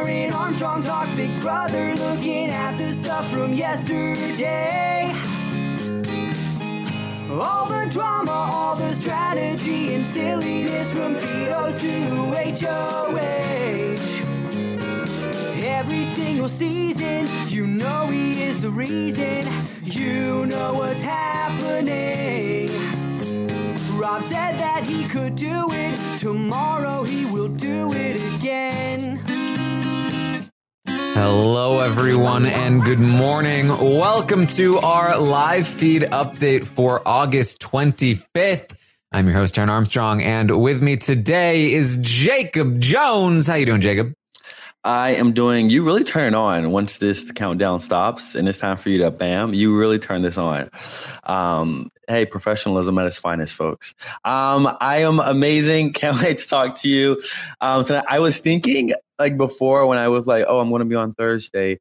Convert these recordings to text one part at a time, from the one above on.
Morning, Armstrong talks Big Brother, looking at the stuff from yesterday. All the drama, all the strategy and silliness from Cheetos to HOH. Every single season, you know he is the reason. You know what's happening. Rob said that he could do it. Tomorrow he will do it again. Hello, everyone, and good morning. Welcome to our live feed update for August 25th. I'm your host, Taryn Armstrong, and with me today is Jacob Jones. How you doing, Jacob? I am doing. You really turn on once this countdown stops, and it's time for you to bam. You really turn this on. Um, hey, professionalism at its finest, folks. Um, I am amazing. Can't wait to talk to you. Um, tonight. I was thinking like before when I was like, oh, I'm going to be on Thursday,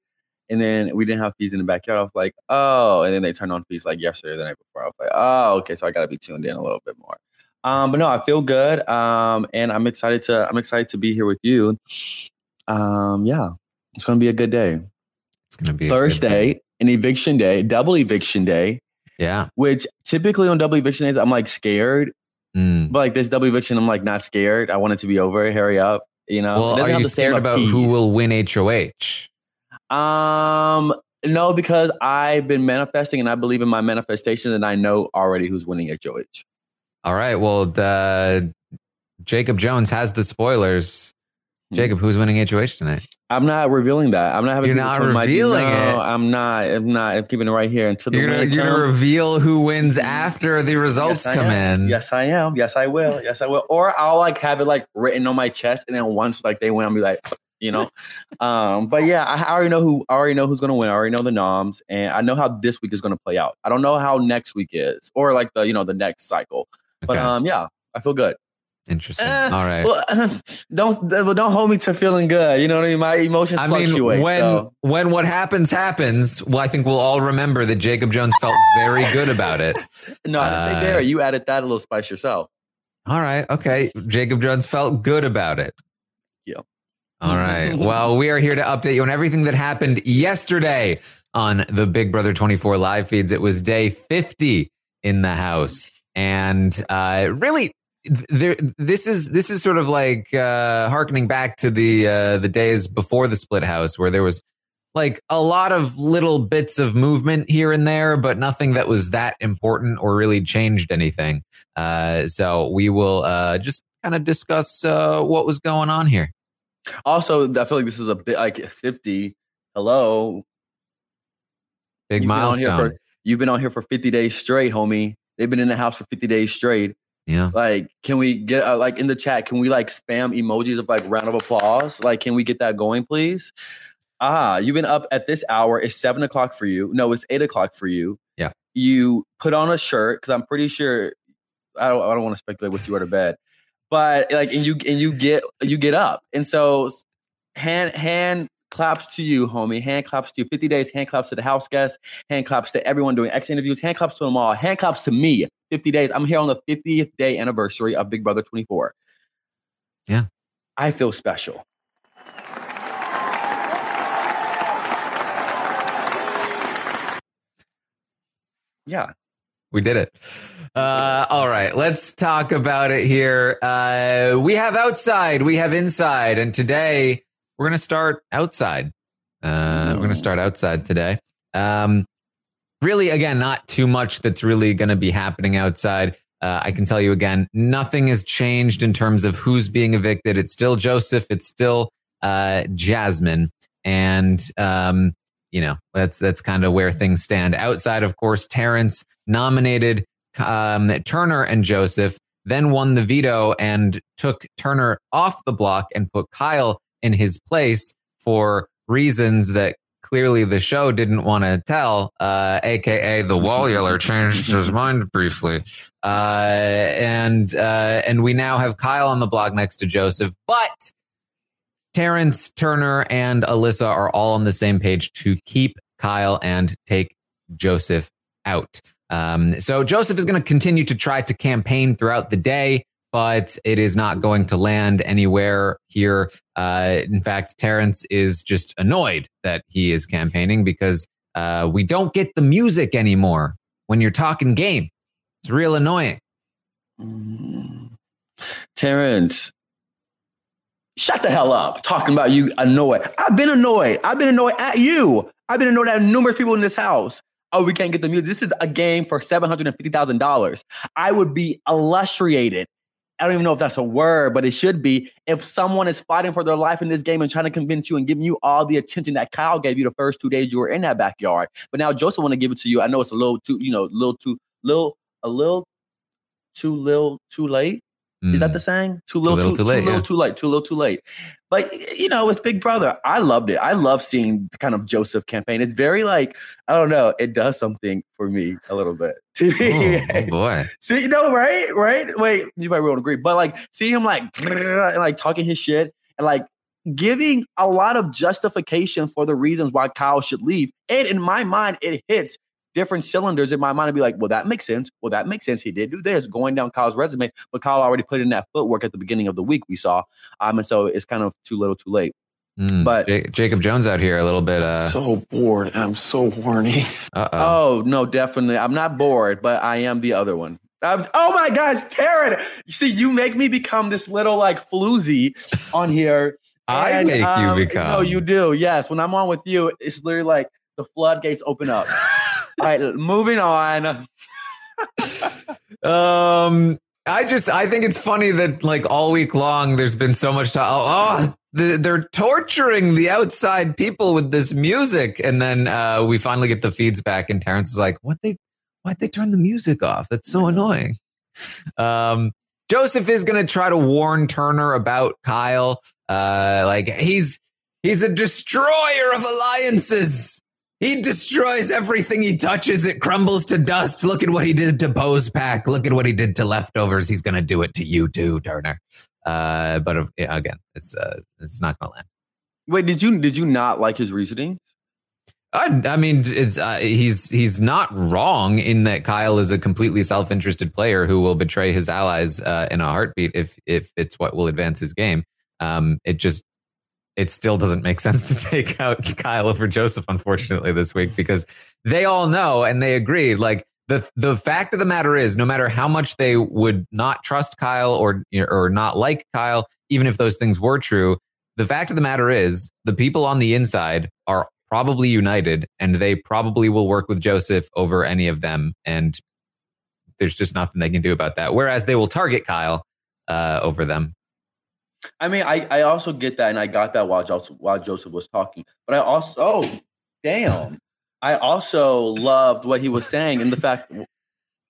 and then we didn't have feeds in the backyard. I was like, oh, and then they turned on feeds like yesterday, the night before. I was like, oh, okay, so I got to be tuned in a little bit more. Um, but no, I feel good, um, and I'm excited to. I'm excited to be here with you um, yeah, it's going to be a good day. It's going to be Thursday, an eviction day, double eviction day. Yeah. Which typically on double eviction days, I'm like scared. Mm. But like this double eviction, I'm like not scared. I want it to be over. Hurry up. You know. Well, are you scared about who will win HOH? Um, no, because I've been manifesting and I believe in my manifestation and I know already who's winning HOH. All right. Well, the Jacob Jones has the spoilers. Jacob, who's winning HOH tonight? I'm not revealing that. I'm not having. You're not revealing my, no, it. I'm not. I'm not. I'm keeping it right here until you're gonna, you're gonna reveal who wins after the results yes, come in. Yes, I am. Yes, I will. Yes, I will. Or I'll like have it like written on my chest, and then once like they win, I'll be like, you know. um, but yeah, I already know who. I already know who's gonna win. I already know the noms, and I know how this week is gonna play out. I don't know how next week is, or like the you know the next cycle. But Okay. um, yeah, I feel good. Interesting. Eh, All right. Well, don't well, don't hold me to feeling good. You know what I mean? My emotions I mean, fluctuate. when so. when what happens happens, well, I think we'll all remember that Jacob Jones felt very good about it. No, I Uh, say there. You added that a little spice yourself. All right. Okay. Jacob Jones felt good about it. Yeah. All right. Well, we are here to update you on everything that happened yesterday on the Big Brother 24 live feeds. It was day 50 in the house. And uh, really, there this is this is sort of like uh harkening back to the uh the days before the split house where there was like a lot of little bits of movement here and there but nothing that was that important or really changed anything uh so we will uh just kind of discuss uh what was going on here Also, I feel like this is a bit like 50. Hello. big You've been milestone for- You've been on here for 50 days straight, homie. They've been in the house for 50 days straight. Yeah Like, can we get uh, like in the chat? Can we like spam emojis of like round of applause? Like, can we get that going, please? ah, you've been up at this hour. It's seven o'clock for you. No, it's eight o'clock for you. Yeah. You put on a shirt because I'm pretty sure I don't, I don't want to speculate what you wear to bed, but like, and you and you get you get up, and so hand hand claps to you, homie. Hand claps to you. 50 days, hand claps to the house guests, hand claps to everyone doing X interviews, hand claps to them all, hand claps to me. 50 days. I'm here on the 50th day anniversary of Big Brother 24. Yeah. I feel special. Yeah. We did it. Uh, all right, let's talk about it here. Uh, we have outside, we have inside, and today we're going to start outside. Uh, we're going to start outside today. Um, really, again, not too much that's really going to be happening outside. Uh, I can tell you again, nothing has changed in terms of who's being evicted. It's still Joseph. It's still uh, Jasmine, and um, you know that's that's kind of where things stand. Outside, of course, Terrance nominated um, Turner and Joseph, then won the veto and took Turner off the block and put Kyle in his place for reasons that clearly the show didn't want to tell, uh, aka the wall yeller changed his mind briefly, uh, and uh, and we now have Kyle on the block next to Joseph, but Terrance Turner and Alyssa are all on the same page to keep Kyle and take Joseph out. Um, so Joseph is going to continue to try to campaign throughout the day but it is not going to land anywhere here. Uh, in fact, Terrance is just annoyed that he is campaigning because uh, we don't get the music anymore when you're talking game. It's real annoying. Terrance, shut the hell up talking about you annoyed. I've been annoyed. I've been annoyed at you. I've been annoyed at numerous people in this house. Oh, we can't get the music. This is a game for $750,000. I would be illustrated. I don't even know if that's a word, but it should be. If someone is fighting for their life in this game and trying to convince you and giving you all the attention that Kyle gave you the first two days you were in that backyard, but now Joseph want to give it to you. I know it's a little too, you know, a little too, little, a little too little, too late. Is that mm. the saying? Too little, little, too, too late, Too little, yeah. too late. Too little, too late. But you know, it's Big Brother. I loved it. I love seeing the kind of Joseph campaign. It's very like I don't know. It does something for me a little bit. Oh, oh boy. See, you know, right, right. Wait, you might won't agree, but like see him like and like talking his shit and like giving a lot of justification for the reasons why Kyle should leave. And in my mind, it hits different cylinders in my mind to be like, well, that makes sense. Well, that makes sense. He did do this going down Kyle's resume, but Kyle already put in that footwork at the beginning of the week we saw. Um, and so it's kind of too little too late. Mm, But- Ja- Jacob Jones out here a little bit. Uh, so bored. I'm so horny. uh oh. No, definitely. I'm not bored, but I am the other one. I'm, oh my gosh, Taryn. You see, you make me become this little like floozy on here. I And, make you um, become. No, you do. Yes. When I'm on with you, it's literally like the floodgates open up. All right, moving on. Um, I just I think it's funny that like all week long there's been so much talk. Oh, oh they're torturing the outside people with this music, and then uh, we finally get the feeds back, and Terrance is like, "What they? Why'd they turn the music off? That's so annoying." Um, Joseph is going to try to warn Turner about Kyle. Uh, like he's he's a destroyer of alliances. He destroys everything he touches. It crumbles to dust. Look at what he did to Pos Pack. Look at what he did to leftovers. He's going to do it to you too, Turner. Uh, but uh, again, it's uh, it's not going to land. Wait, did you did you not like his reasoning? I, I mean, it's uh, he's he's not wrong in that Kyle is a completely self-interested player who will betray his allies uh, in a heartbeat if if it's what will advance his game. Um, it just it still doesn't make sense to take out Kyle over Joseph, unfortunately, this week because they all know and they agree. Like the the fact of the matter is, no matter how much they would not trust Kyle or or not like Kyle, even if those things were true, the fact of the matter is, the people on the inside are probably united, and they probably will work with Joseph over any of them, and there's just nothing they can do about that. Whereas they will target Kyle uh, over them. I mean, I, I also get that, and I got that while Joseph while Joseph was talking. But I also, oh, damn, I also loved what he was saying, and the fact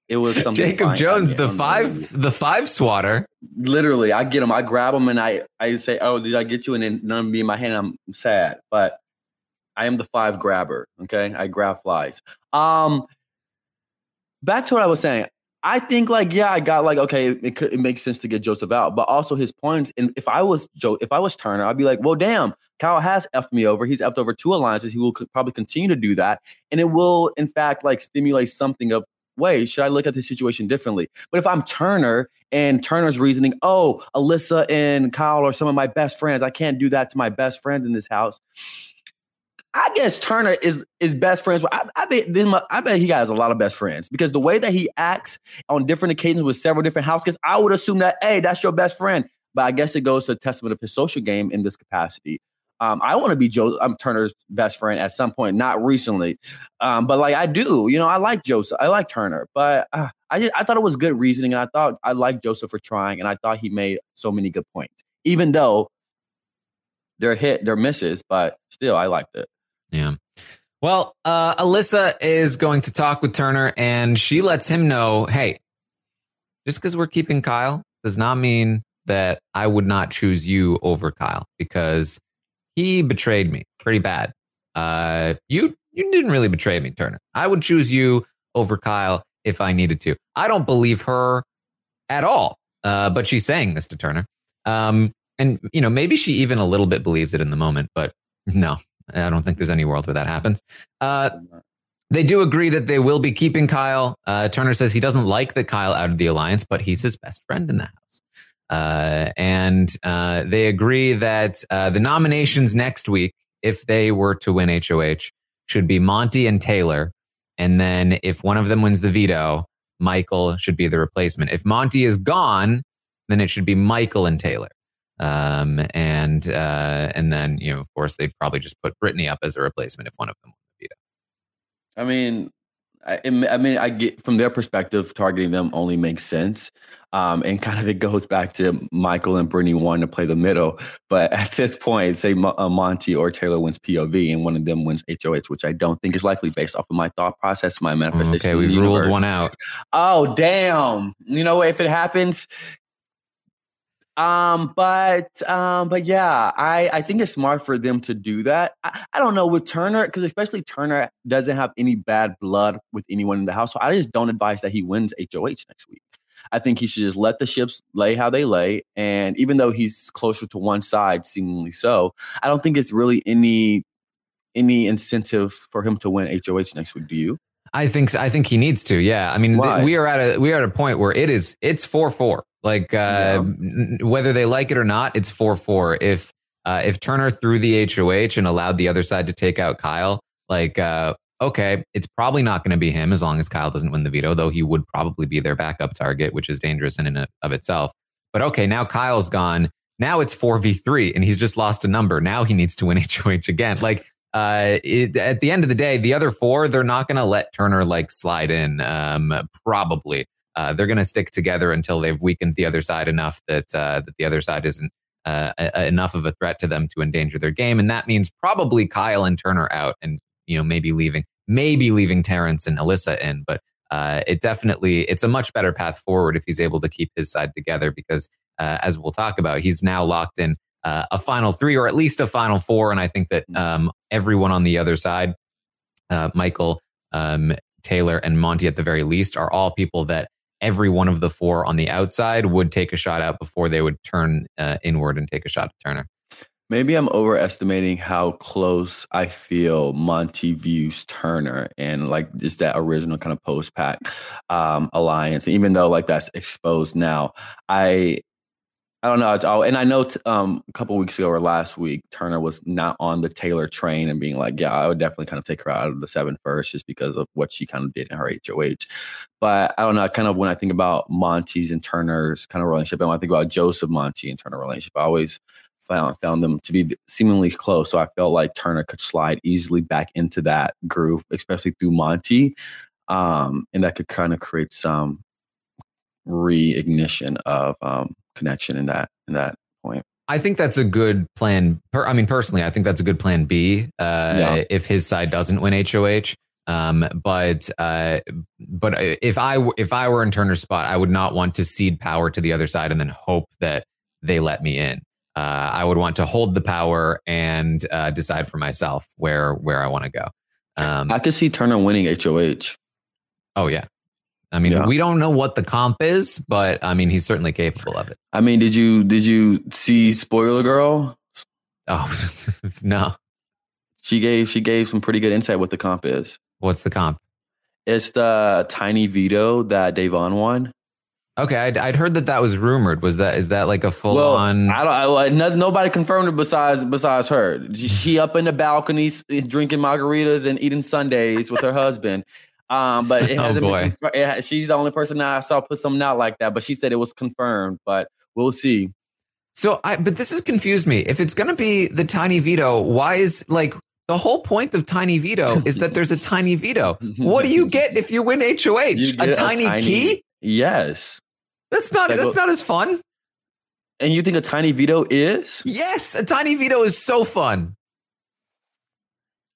it was something. Jacob. Jones, the five, the five swatter. Literally, I get him, I grab him, and I I say, "Oh, did I get you?" And then none of me in my hand. I'm sad, but I am the five grabber. Okay, I grab flies. Um, back to what I was saying. I think like yeah, I got like okay, it, could, it makes sense to get Joseph out, but also his points. And if I was Joe, if I was Turner, I'd be like, well, damn, Kyle has effed me over. He's effed over two alliances. He will probably continue to do that, and it will in fact like stimulate something of wait, should I look at the situation differently? But if I'm Turner and Turner's reasoning, oh, Alyssa and Kyle are some of my best friends, I can't do that to my best friends in this house. I guess Turner is is best friends. I, I bet this I bet he has a lot of best friends because the way that he acts on different occasions with several different house guests, I would assume that hey, that's your best friend. But I guess it goes to a testament of his social game in this capacity. Um, I want to be Joe. Turner's best friend at some point, not recently, um, but like I do. You know, I like Joseph. I like Turner, but uh, I just I thought it was good reasoning, and I thought I liked Joseph for trying, and I thought he made so many good points, even though they're hit, they're misses, but still, I liked it. Yeah. Well, uh, Alyssa is going to talk with Turner and she lets him know hey, just because we're keeping Kyle does not mean that I would not choose you over Kyle because he betrayed me pretty bad. Uh, you you didn't really betray me, Turner. I would choose you over Kyle if I needed to. I don't believe her at all, uh, but she's saying this to Turner. Um, and you know maybe she even a little bit believes it in the moment, but no, I don't think there's any world where that happens. Uh, they do agree that they will be keeping Kyle. Uh, Turner says he doesn't like that Kyle out of the alliance, but he's his best friend in the house. Uh, and uh, they agree that uh, the nominations next week, if they were to win HOH, should be Monte and Taylor. And then if one of them wins the veto, Michael should be the replacement. If Monte is gone, then it should be Michael and Taylor. Um, and uh, and then you know, of course, they'd probably just put Brittany up as a replacement if one of them won the veto. I mean, I, I mean, I get from their perspective, targeting them only makes sense. Um, and kind of it goes back to Michael and Brittany wanting to play the middle. But at this point, say Mo- uh, Monte or Taylor wins POV and one of them wins HOH, which I don't think is likely based off of my thought process, my manifestation. Okay, we've ruled one out. Oh, damn. You know what? If it happens, um, but um, but yeah, I I think it's smart for them to do that. I, I don't know with Turner because especially Turner doesn't have any bad blood with anyone in the house, so I just don't advise that he wins HOH next week. I think he should just let the ships lay how they lay, and even though he's closer to one side, seemingly so, I don't think it's really any any incentive for him to win HOH next week. Do you? I think so. I think he needs to. Yeah. I mean, th- we are at a we are at a point where it is it's four four. Like uh, n- whether they like it or not, it's four four. If uh, if Turner threw the HOH and allowed the other side to take out Kyle, like uh, okay, it's probably not going to be him as long as Kyle doesn't win the veto, though he would probably be their backup target, which is dangerous in and of itself. But okay, now Kyle's gone. Now it's four v three, and he's just lost a number. Now he needs to win HOH again. Like uh, it, at the end of the day, the other four, they're not going to let Turner like slide in. Um, probably, uh, they're going to stick together until they've weakened the other side enough that uh, that the other side isn't uh, a- a- enough of a threat to them to endanger their game, and that means probably Kyle and Turner out, and you know maybe leaving, maybe leaving Terrance and Alyssa in, but. Uh, it definitely it's a much better path forward if he's able to keep his side together because uh, as we'll talk about he's now locked in uh, a final three or at least a final four. And I think that um, everyone on the other side, uh, Michael, um, Taylor, and Monte at the very least, are all people that every one of the four on the outside would take a shot out before they would turn uh, inward and take a shot at Turner. Maybe I'm overestimating how close I feel Monte views Turner and like just that original kind of Pos Pack um, alliance. Even though like that's exposed now, I I don't know. All, and I know t- um, a couple weeks ago or last week, Turner was not on the Taylor train and being like, "Yeah, I would definitely kind of take her out of the seven first, just because of what she kind of did in her HOH." But I don't know. Kind of when I think about Monte's and Turner's kind of relationship, and when I think about Joseph Monte and Turner relationship, I always found found them to be seemingly close. So I felt like Turner could slide easily back into that groove, especially through Monte, um, and that could kind of create some reignition of um, connection in that in that point. I think that's a good plan. Per, I mean, personally, I think that's a good plan B uh, Yeah. if his side doesn't win HOH. Um, but uh, but if I if I were in Turner's spot, I would not want to cede power to the other side and then hope that they let me in. uh, I would want to hold the power and uh, decide for myself where where I want to go. Um, I could see Turner winning HOH. oh yeah, I mean Yeah. we don't know what the comp is, but I mean he's certainly capable of it. I mean, did you did you see Spoiler Girl? Oh no, She gave she gave some pretty good insight what the comp is. what's the comp? It's the tiny veto that Davon won. Okay, I'd, I'd heard that that was rumored. Was that is that like a full well, on? I don't. I, no, nobody confirmed it besides besides her. She, up in the balcony s- drinking margaritas and eating sundaes with her husband. Um, but it Oh, hasn't boy. been. Confir- it, ha- she's the only person that I saw put something out like that. But she said it was confirmed. But we'll see. So, I but this has confused me. If it's going to be the tiny veto, why is like the whole point of tiny veto is that there's a tiny veto? What do you get if you win HOH? You a get tiny, key? Yes. That's not. Like, that's not as fun. And you think a tiny veto is? Yes, a tiny veto is so fun.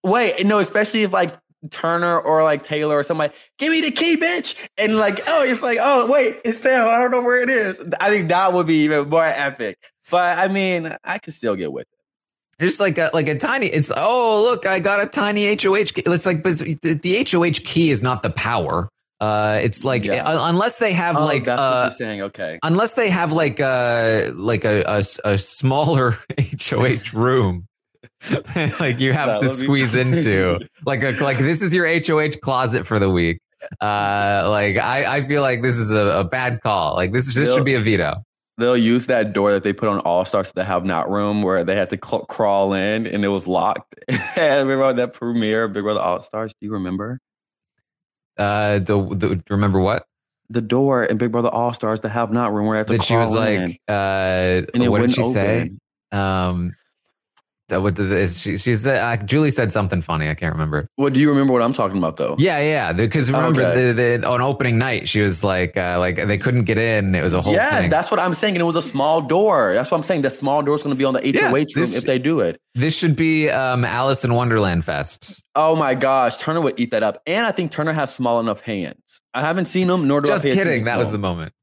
Wait, no, especially if like Turner or like Taylor or somebody, give me the key, bitch. And like, oh, it's like, oh, wait, it's failed. I don't know where it is. I think that would be even more epic. But I mean, I could still get with it. Just like a, like a tiny. It's oh look, I got a tiny HOH. Key. It's like but the, HOH key is not the power. Uh, it's like Yeah. uh, unless they have Oh, like that's what uh, you're saying. Okay. unless they have like a like a a, a smaller HOH room. like you have That to be squeeze into like a like this is your HOH closet for the week. Uh, like I, I feel like this is a, a bad call. Like this is this should be a veto. They'll use that door that they put on All Stars that have not room where they had to cl- crawl in and it was locked. remember that premiere Big Brother All Stars? Do you remember? Uh, the, the remember what The door in Big Brother All Stars that have not room where I have to that she was crawl like. Uh, And it what did she say? open. Um, that what the, is she she said uh, Julie said something funny. I can't remember. Well, do you remember what I'm talking about though? Yeah, yeah. Because remember Okay. the, the on opening night, she was like, uh, like they couldn't get in. It was a whole yes, thing. that's what I'm saying. And it was a small door. That's what I'm saying. The small door is going to be on the HOH Yeah, room this- if they do it. This should be um, Alice in Wonderland Fest. Oh my gosh, Turner would eat that up. And I think Turner has small enough hands. I haven't seen him. nor do Just I kidding. That was the moment.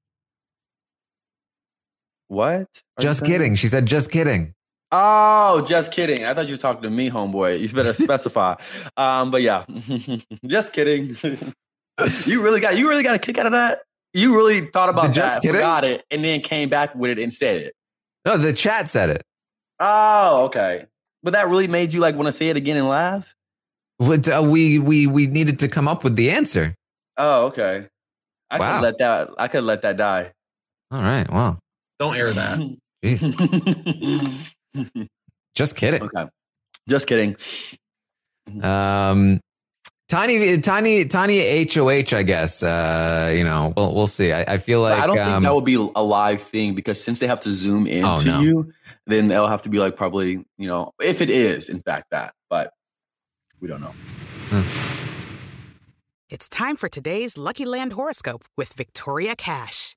What? Are Just kidding. She said, just kidding. Oh, just kidding. I thought you were talking to me, homeboy. You better specify. Um, but yeah, just kidding. you really got you really got a kick out of that. You really thought about The that, just kidding? forgot it, and then came back with it and said it. No, the chat said it. Oh, okay. But that really made you like want to say it again and laugh. What, uh, we we we needed to come up with the answer. Oh, okay. I Wow. could let that. I could let that die. All right. Well, Don't air that. jeez. Just kidding. okay. Just kidding. Um, tiny, tiny, tiny HOH. I guess. Uh, you know, we'll we'll see. I, I feel But like I don't um, think that would be a live thing because since they have to zoom into Oh, no. you, then they'll have to be like probably, you know, if it is in fact that, but we don't know. It's time for today's Lucky Land horoscope with Victoria Cash.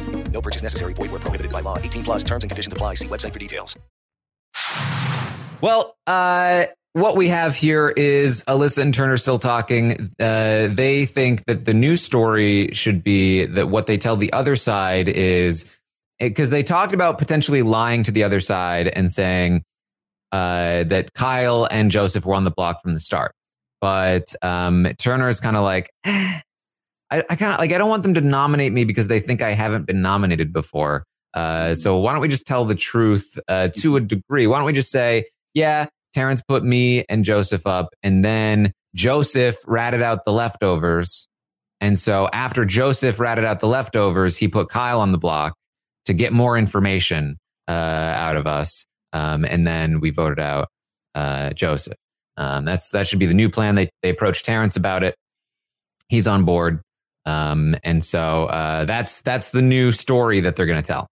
No purchase necessary. Void where prohibited by law. 18 plus terms and conditions apply. See website for details. Well, uh, what we have here is Alyssa and Turner still talking. Uh, they think that the new story should be that what they tell the other side is because they talked about potentially lying to the other side and saying uh, that Kyle and Joseph were on the block from the start. But um, Turner is kind of like, eh, I, I kind of like, I don't want them to nominate me because they think I haven't been nominated before. Uh, so why don't we just tell the truth uh, to a degree? Why don't we just say, yeah, Terrance put me and Joseph up, and then Joseph ratted out the leftovers. And so after Joseph ratted out the leftovers, he put Kyle on the block to get more information uh, out of us. Um, and then we voted out uh, Joseph. Um, that's that should be the new plan. They they approached Terrance about it. He's on board. Um, and so uh, that's that's the new story that they're going to tell.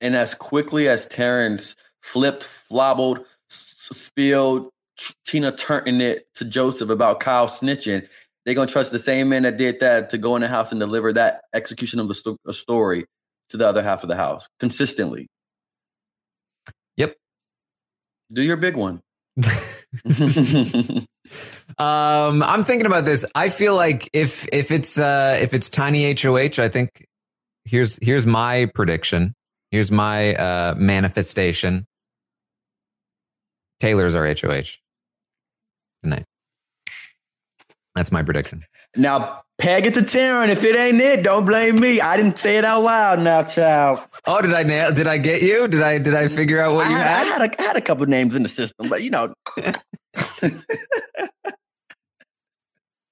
And as quickly as Terrance flipped, flobbled, spilled, Tina turning it to Joseph about Kyle snitching, they're gonna trust the same man that did that to go in the house and deliver that execution of the sto- story to the other half of the house consistently. Yep. Do your big one. Um, I'm thinking about this. I feel like if if it's uh if it's tiny HOH, I think here's here's my prediction. Here's my uh manifestation. Taylor's our HOH tonight. That's my prediction. Now peg it to Taryn. If it ain't it, don't blame me. I didn't say it out loud. Now, child. Oh, did I nail? Did I get you? Did I did I figure out what I you had, had? I had, a, I had a couple names in the system, but you know.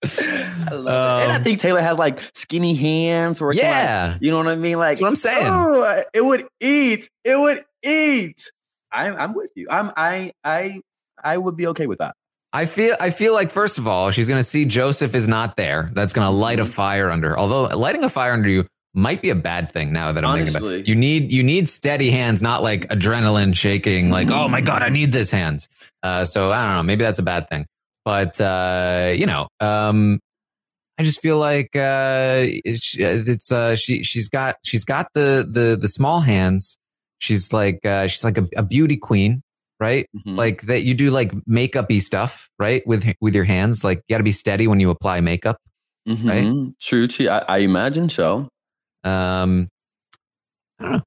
I love it. And I Um, think Taylor has like skinny hands. It can, like, Yeah. you know what I mean. Like That's what I'm saying. "Oh, it would eat. It would eat. I'm I'm with you. I'm I I I would be okay with that. I feel I feel like first of all, she's going to see Joseph is not there. That's going to light Mm-hmm. a fire under. Although lighting a fire under you might be a bad thing now that I'm thinking about. Honestly. it. You need you need steady hands, not like adrenaline shaking. Like oh my god, I need this hands. Uh, so I don't know. Maybe that's a bad thing. But uh, you know, um, I just feel like uh, it's, it's uh, she she's got she's got the the the small hands. She's like uh, she's like a, a beauty queen, right? Mhm. Like that you do like makeupy stuff, right? With with your hands, like you got to be steady when you apply makeup. Right? Mhm. True. True. I, I imagine so. Um, I don't know.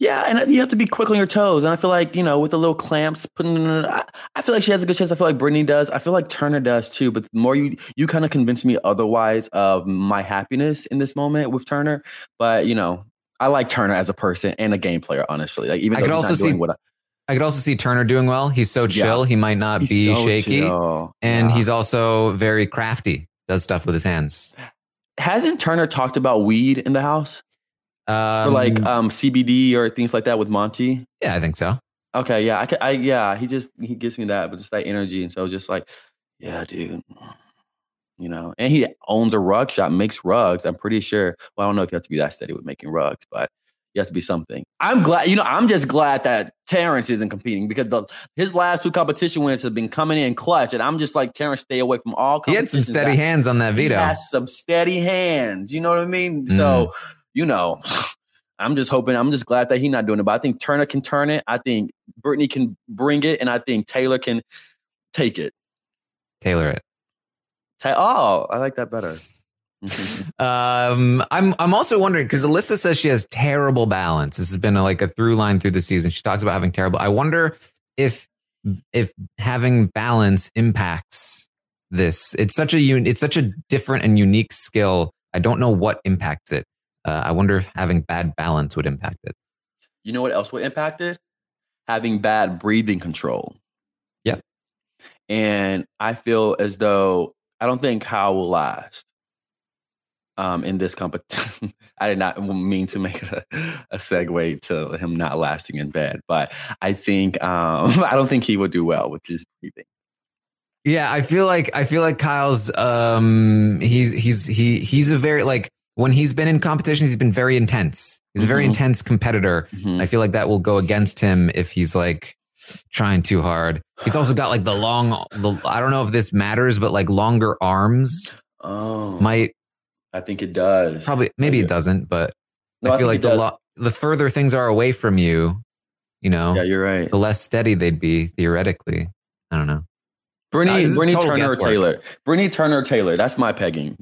Yeah, and you have to be quick on your toes. And I feel like, you know, with the little clamps, putting in, I, I feel like she has a good chance. I feel like Brittany does. I feel like Turner does too. But the more you, you kind of convince me otherwise of my happiness in this moment with Turner. But, you know, I like Turner as a person and a game player, honestly. Like, even I could also see- what I, I could also see Turner doing well. He's so chill. He might not He's be so shaky, chill. and Yeah. he's also very crafty. Does stuff with his hands. hasn't Turner talked about weed in the house? Um, or like um, CBD or things like that with Monte? yeah, I think so. Okay, yeah, I, I yeah, he just he gives me that, but just that energy, and so just like, yeah, dude, you know, and he owns a rug shop, makes rugs. I'm pretty sure. Well, I don't know if you have to be that steady with making rugs, but he has to be something. I'm glad, you know, I'm just glad that Terrance isn't competing because the his last two competition wins have been coming in clutch, and I'm just like Terrance, stay away from all. He had some steady hands on that He veto. has some steady hands. You know what I mean? Mm. So, you know, I'm just hoping, I'm just glad that he's not doing it. But I think Turner can turn it. I think Brittany can bring it. And I think Taylor can take it. Tailor it. Ta- oh, I like that better. Um, I'm I'm also wondering because Alyssa says she has terrible balance. This has been a, like a through line through the season. She talks about having terrible. I wonder if if having balance impacts this. It's such a un, it's such a different and unique skill. I don't know what impacts it. Uh, I wonder if having bad balance would impact it. You know what else would impact it? Having bad breathing control. Yeah. And I feel as though I don't think Kyle will last um, in this competition. I did not mean to make a, a segue to him not lasting in bed, but I think um, I don't think he would do well with his breathing. Yeah, I feel like I feel like Kyle's um he's he's he he's a very like when he's been in competitions, he's been very intense. He's a very Mhm. intense competitor. Mhm. I feel like that will go against him if he's like trying too hard. He's also got like the long the, I don't know if this matters, but like longer arms Oh, might I think it does. probably maybe it doesn't, but No, I I feel think like the lo- the further things are away from you, you know, Yeah, you're right. the less steady they'd be theoretically. I don't know. Brittany, Uh, Brittany Turner or guesswork. Taylor. Brittany Turner or Taylor. That's my pegging.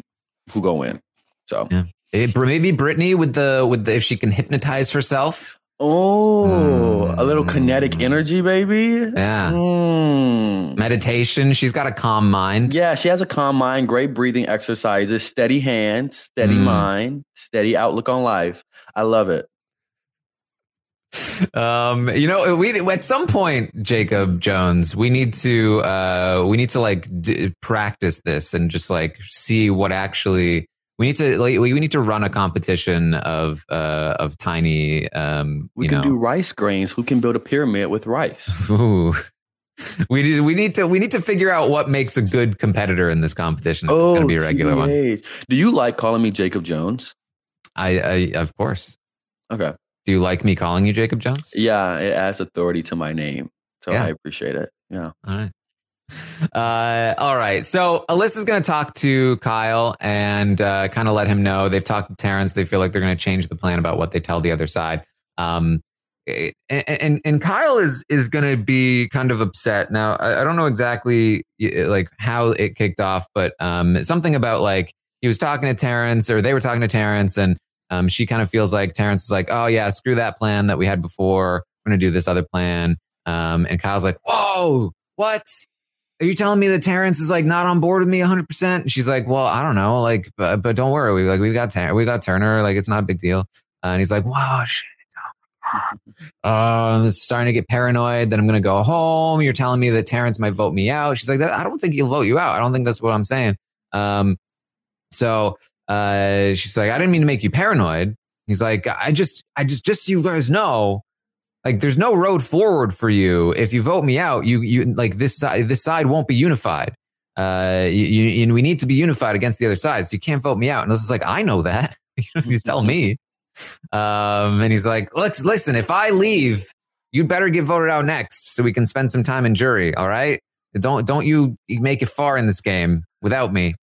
Who go in? So Yeah. Maybe Brittany with the with the if she can hypnotize herself. Oh, a little kinetic Mm. energy, baby. Yeah. Mm. Meditation. She's got a calm mind. Yeah, she has a calm mind, great breathing exercises, steady hands, steady Mm. mind, steady outlook on life. I love it. um, you know, we at some point, Jacob Jones, we need to uh, we need to like d- practice this and just like see what actually we need to like we need to run a competition of uh, of tiny. Um, We can know, do rice grains. Who can build a pyramid with rice? Ooh. We need, we need to we need to figure out what makes a good competitor in this competition. It's Oh, going to be a regular one. Do you like calling me Jacob Jones? I, I of course. Okay. Do you like me calling you Jacob Jones? Yeah, it adds authority to my name. So Yeah. I appreciate it. Yeah. All right. Uh, all right. So Alyssa's going to talk to Kyle and uh, kind of let him know they've talked to Terrance. They feel like they're going to change the plan about what they tell the other side. Um, and, and and Kyle is is going to be kind of upset now. I, I don't know exactly like how it kicked off, but um, something about like he was talking to Terrance or they were talking to Terrance, and um, she kind of feels like Terrance is like, oh yeah, screw that plan that we had before. We're going to do this other plan. Um, and Kyle's like, whoa, what? Are you telling me that Terrance is like not on board with me 100? percent And She's like, well, I don't know, like, but, but don't worry, we like we've got Ter- we got Turner, like it's not a big deal. Uh, and he's like, wow, shit. Oh, I'm starting to get paranoid that I'm going to go home. You're telling me that Terrance might vote me out. She's like, I don't think he'll vote you out. I don't think that's what I'm saying. Um, so uh, she's like, I didn't mean to make you paranoid. He's like, I just, I just, just so you guys know, like, there's no road forward for you. If you vote me out, you, you like this side, this side won't be unified. Uh, you, you, and we need to be unified against the other side. So you can't vote me out. And I was like, I know that. you don't need to tell me. Um, and he's like, let's listen. If I leave, you'd better get voted out next, so we can spend some time in jury. All right. Don't don't you make it far in this game without me.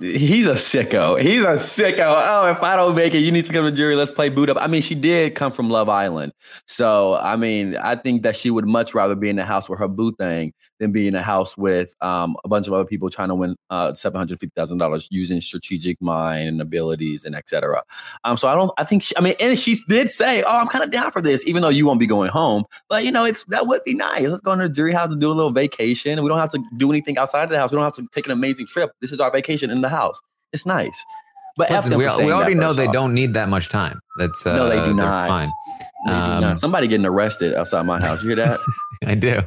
He's a sicko. He's a sicko. Oh, if I don't make it, you need to come to jury. Let's play boot up. I mean, she did come from Love Island. So, I mean, I think that she would much rather be in the house with her boo thing than being in a house with um, a bunch of other people trying to win uh, $750,000 using strategic mind and abilities and et cetera. Um, so I don't, I think, she, I mean, and she did say, oh, I'm kind of down for this, even though you won't be going home. But, you know, it's that would be nice. Let's go to a jury house and do a little vacation. We don't have to do anything outside of the house. We don't have to take an amazing trip. This is our vacation in the house. It's nice. But Listen, we, we already know they off. don't need that much time. That's uh, No, they do not. Fine. They do Um, not. Somebody getting arrested outside my house. You hear that? I do.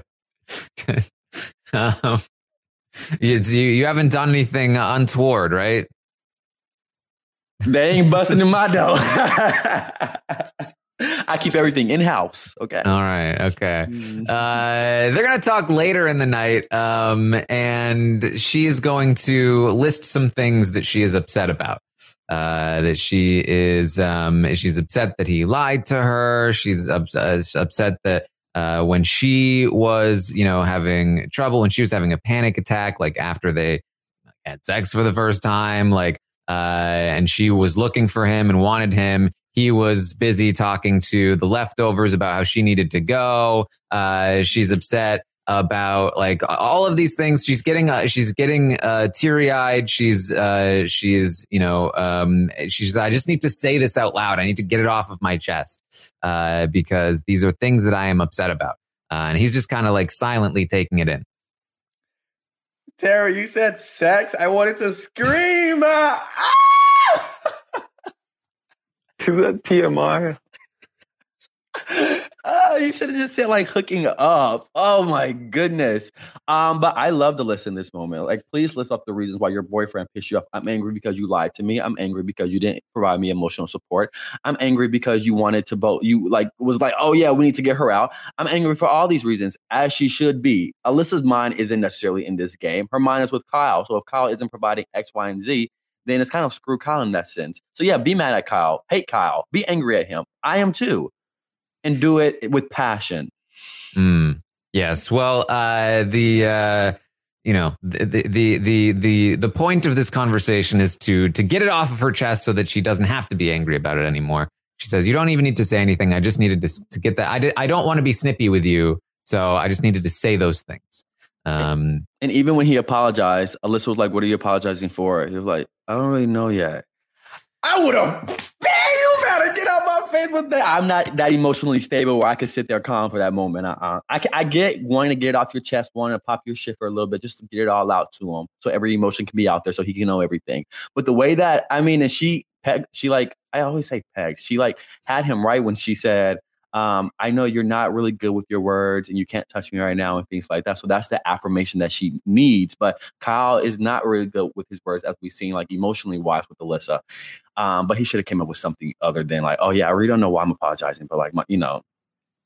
um, you, you haven't done anything untoward, right? they ain't busting in my door. I keep everything in house. Okay. All right. Okay. Uh, they're going to talk later in the night. Um, and she is going to list some things that she is upset about. Uh, that she is, um, she's upset that he lied to her. She's ups- upset that, uh, when she was, you know, having trouble, when she was having a panic attack, like after they had sex for the first time, like, uh, and she was looking for him and wanted him. He was busy talking to the leftovers about how she needed to go. Uh, she's upset about like all of these things. She's getting, uh, she's getting uh, teary eyed. She's, uh, she's, you know, um, she's. I just need to say this out loud. I need to get it off of my chest uh, because these are things that I am upset about. Uh, and he's just kind of like silently taking it in. Tara, you said sex. I wanted to scream. Ah! Is that TMI? Oh, you should have just said like hooking up. Oh my goodness. Um, but I love to listen this moment. Like, please list off the reasons why your boyfriend pissed you off. I'm angry because you lied to me. I'm angry because you didn't provide me emotional support. I'm angry because you wanted to vote. You like was like, oh yeah, we need to get her out. I'm angry for all these reasons, as she should be. Alyssa's mind isn't necessarily in this game. Her mind is with Kyle. So if Kyle isn't providing X, Y, and Z, then it's kind of screw Kyle in that sense. So yeah, be mad at Kyle, hate Kyle, be angry at him. I am too. And do it with passion. Mm, yes. Well, uh, the uh, you know the, the the the the point of this conversation is to to get it off of her chest so that she doesn't have to be angry about it anymore. She says, "You don't even need to say anything. I just needed to to get that. I did. I don't want to be snippy with you, so I just needed to say those things." Um, And even when he apologized, Alyssa was like, What are you apologizing for? He was like, I don't really know yet. I would have, man, you better get out my I'm not that emotionally stable where I could sit there calm for that moment. Uh-uh. I, I get wanting to get it off your chest, wanting to pop your shit for a little bit, just to get it all out to him. So every emotion can be out there so he can know everything. But the way that, I mean, and she, peg, she like, I always say peg, she like had him right when she said, um, I know you're not really good with your words and you can't touch me right now and things like that. So that's the affirmation that she needs. But Kyle is not really good with his words, as we've seen, like emotionally wise with Alyssa. Um, but he should have came up with something other than like, oh yeah, I really don't know why I'm apologizing, but like, my, you know,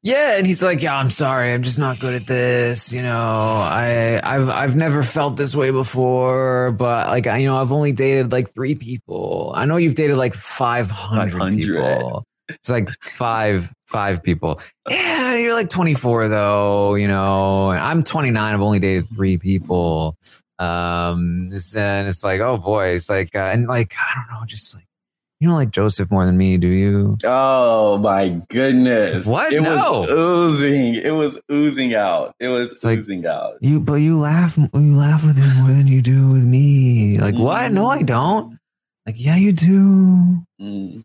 Yeah, and he's like, "Yeah, I'm sorry. I'm just not good at this. You know, I I've I've never felt this way before, but like, I, you know, I've only dated like three people. I know you've dated like 500, 500. people. It's like five five people. Yeah, you're like 24 though. You know, and I'm 29. I've only dated three people. Um, and it's like, oh boy, it's like, uh, and like, I don't know, just like, you don't like Joseph more than me, do you? Oh my goodness! What? It No. was oozing. It was oozing out. It was like- oozing out. You, but you laugh, you laugh with him more than you do with me. Like what? No, I don't. Like yeah, you do. Mm.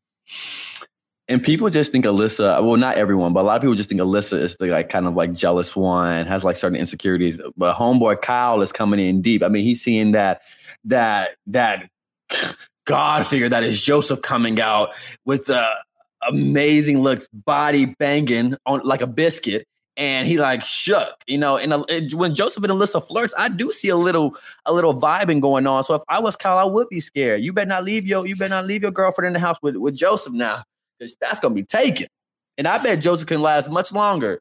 And people just think Alyssa, well, not everyone, but a lot of people just think Alyssa is the like kind of like jealous one, has like certain insecurities. But homeboy Kyle is coming in deep. I mean, he's seeing that that that God figure that is Joseph coming out with the amazing looks, body banging on like a biscuit. And he like shook, you know. And uh, when Joseph and Alyssa flirts, I do see a little, a little vibing going on. So if I was Kyle, I would be scared. You better not leave your, you better not leave your girlfriend in the house with, with Joseph now, that's gonna be taken. And I bet Joseph can last much longer.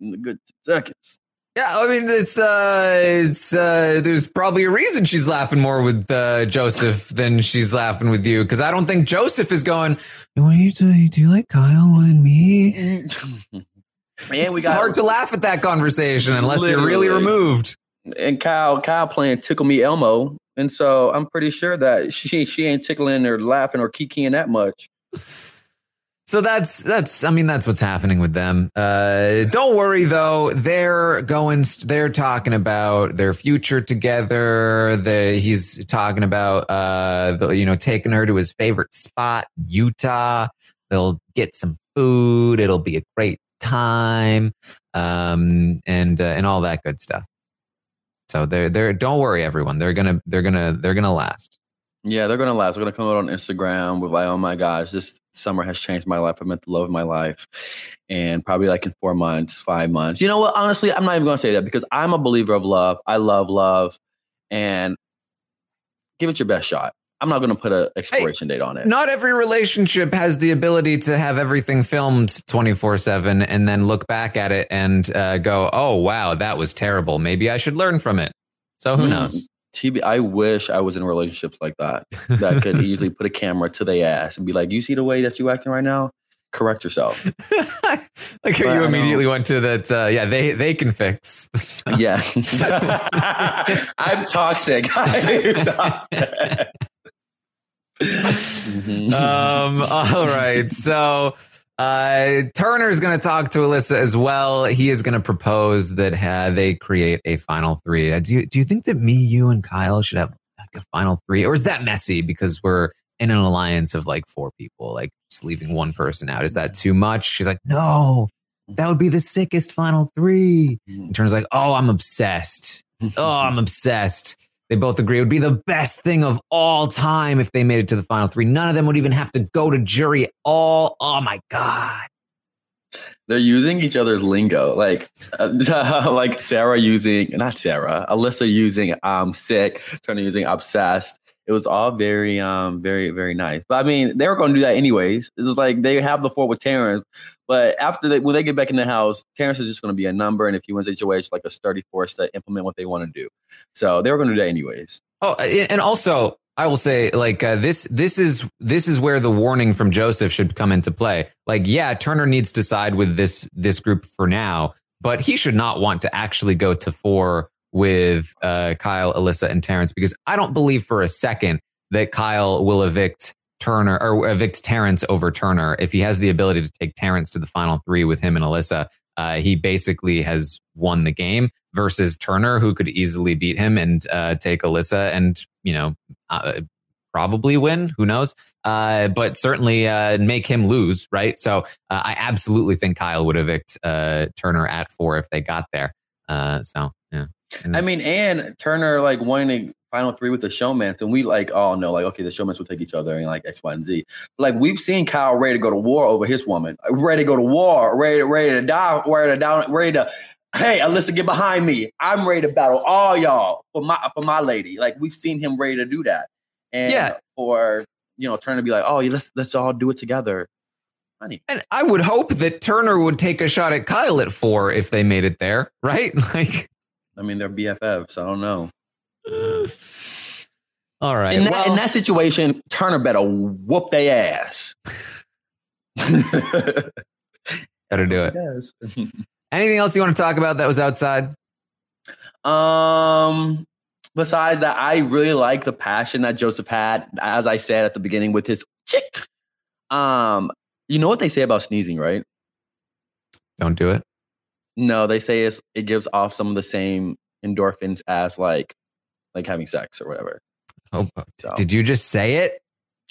In the good seconds. Yeah, I mean it's uh it's uh there's probably a reason she's laughing more with uh Joseph than she's laughing with you because I don't think Joseph is going. What do you do? Do you like Kyle and me? Man, we it's got hard to laugh at that conversation unless you're really removed. and Kyle, Kyle playing Tickle Me Elmo. And so I'm pretty sure that she she ain't tickling or laughing or kikiing that much. So that's that's I mean that's what's happening with them. Uh don't worry though. They're going they're talking about their future together. The he's talking about uh the, you know taking her to his favorite spot, Utah. They'll get some food. It'll be a great time. Um and uh, and all that good stuff. So they're they're don't worry everyone. They're to they're to they're to last. Yeah, they're gonna last. They're gonna come out on Instagram with like, oh my gosh, this summer has changed my life. I met the love of my life. And probably like in four months, five months. You know what? Honestly, I'm not even gonna say that because I'm a believer of love. I love love. And give it your best shot. I'm not gonna put an expiration date on it. Not every relationship has the ability to have everything filmed 24 7 and then look back at it and uh, go, oh, wow, that was terrible. Maybe I should learn from it. So who Mm. knows? TB, I wish I was in relationships like that that could easily put a camera to their ass and be like, "You see the way that you acting right now? Correct yourself." Like But you immediately went to that. Uh, yeah, they they can fix. yeah, I'm toxic. Mhm. um, all right. So uh, Turner's going to talk to Alyssa as well. He is going to propose that uh, they create a final three. Uh, do you do you think that me, you, and Kyle should have like a final three, or is that messy because we're in an alliance of like four people, like just leaving one person out? Is that too much? She's like, no. That would be the sickest final three. And Turner's like, oh, I'm obsessed. Oh, I'm obsessed. They both agree it would be the best thing of all time if they made it to the final three. None of them would even have to go to jury at all. Oh my God. They're using each other's lingo, like uh, like Sarah using not Sarah, Alyssa using um sick, Turner using obsessed. It was all very um very very nice. But I mean, they were going to do that anyways. It was like they have the four with Terrance, but after they when they get back in the house, Terrance is just going to be a number, and if he wins HOH, it's like a sturdy force to implement what they want to do. So they were going to do that anyways. Oh, and also I will say like uh, this this is this is where the warning from Joseph should come into play. Like yeah, Turner needs to side with this this group for now, but he should not want to actually go to four with uh, Kyle, Alyssa, and Terrance because I don't believe for a second that Kyle will evict Turner or evict Terrance over Turner if he has the ability to take Terrance to the final three with him and Alyssa. Uh, he basically has won the game versus Turner, who could easily beat him and uh, take Alyssa and you know uh, probably win. Who knows? Uh, but certainly uh, make him lose, right? So uh, I absolutely think Kyle would evict Turner at four if they got there. So I mean, and Turner like wanting to final three with the showmans, and we like all know like okay, the showmans will take each other and like X, Y, and Z. But, like we've seen Kyle ready to go to war over his woman, ready to go to war, ready to ready to die, ready to down, ready to. Hey, Alyssa, get behind me. I'm ready to battle all y'all for my for my lady. Like we've seen him ready to do that, and Yeah. for you know, turn to be like, oh, yeah, let's let's all do it together. Honey, And I would hope that Turner would take a shot at Kyle at four if they made it there, right? Like, I mean, they're BFFs. I don't know. all right. in, that, well, in that situation, Turner better whoop their ass. better do it. Yes. Anything else you want to talk about that was outside? Um, besides that, I really like the passion that Joseph had, as I said at the beginning, with his chick. Um, you know what they say about sneezing, right? Don't do it. No, they say it's, it gives off some of the same endorphins as like like having sex or whatever. Oh, So- did you just say it?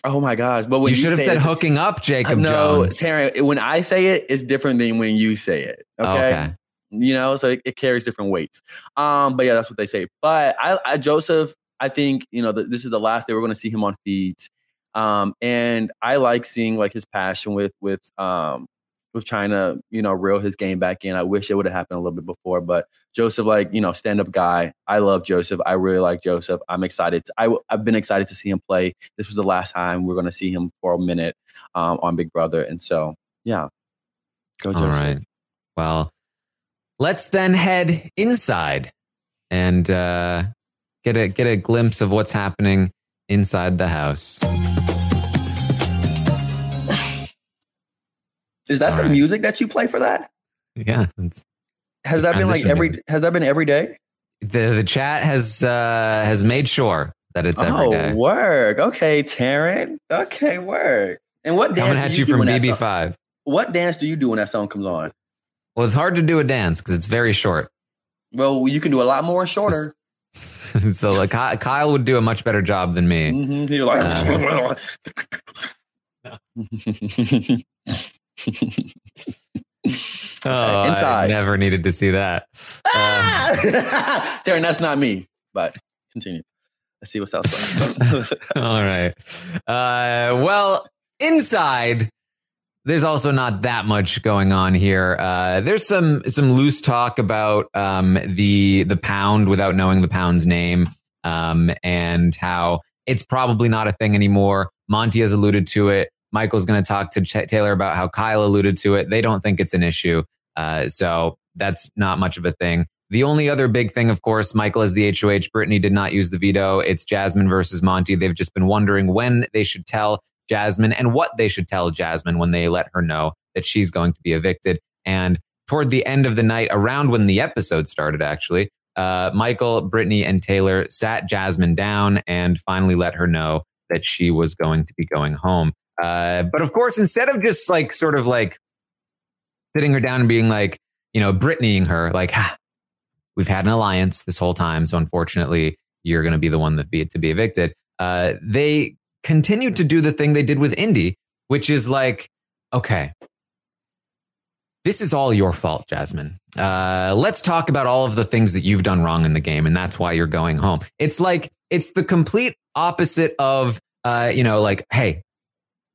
Oh my gosh! But when you should have said it- hooking up, Jacob no, Jones. Taran, when I say it, it's different than when you say it. Okay. Okay. You know, so it, it carries different weights. Um, but yeah, that's what they say. But I, I Joseph, I think, you know, th- this is the last day we're gonna see him on feeds. Um, and I like seeing like his passion with with um with trying to, you know, reel his game back in. I wish it would have happened a little bit before, but Joseph, like, you know, stand-up guy. I love Joseph. I really like Joseph. I'm excited. To, I, I've been excited to see him play. This was the last time we're going to see him for a minute um, on Big Brother. And so, yeah. Go Joseph. All right. Well, let's then head inside and uh, get a get a glimpse of what's happening inside the house. Is that All the right. music that you play for that? Yeah, Has that been like every? music. Has that been every day? the the chat has uh, has made sure that it's every oh, day. work. Okay, Taran. Okay, work. And what dance Coming do at you you from when that song- BB5. What dance do you do when that song comes on? Well, it's hard to do a dance because it's very short. Well, you can do a lot more shorter. so like Kyle would do a much better job than me. Mhm, You're like, Oh, I never needed to see that. Uh, Taran, that's not me. But continue. Let's see what's outside. all right. Uh, well, inside, there's also not that much going on here. Uh, there's some some loose talk about um, the the pound without knowing the pound's name, um, and how it's probably not a thing anymore. Monte has alluded to it. Michael's going to talk to Ch- Taylor about how Kyle alluded to it. They don't think it's an issue, uh, so that's not much of a thing. The only other big thing, of course, Michael is the HOH. Brittany did not use the veto. It's Jasmine versus Monte. They've just been wondering when they should tell Jasmine and what they should tell Jasmine when they let her know that she's going to be evicted. And toward the end of the night, around when the episode started, actually, uh, Michael, Brittany, and Taylor sat Jasmine down and finally let her know that she was going to be going home. Uh, but of course, instead of just like sort of like sitting her down and being like, you know, Brittanying her, like, ha, we've had an alliance this whole time. So unfortunately, you're going to be the one that be to be evicted. Uh, they continued to do the thing they did with Indy, which is like, okay, this is all your fault, Jasmine. Uh, let's talk about all of the things that you've done wrong in the game, and that's why you're going home. It's like it's the complete opposite of, uh, you know, like, hey,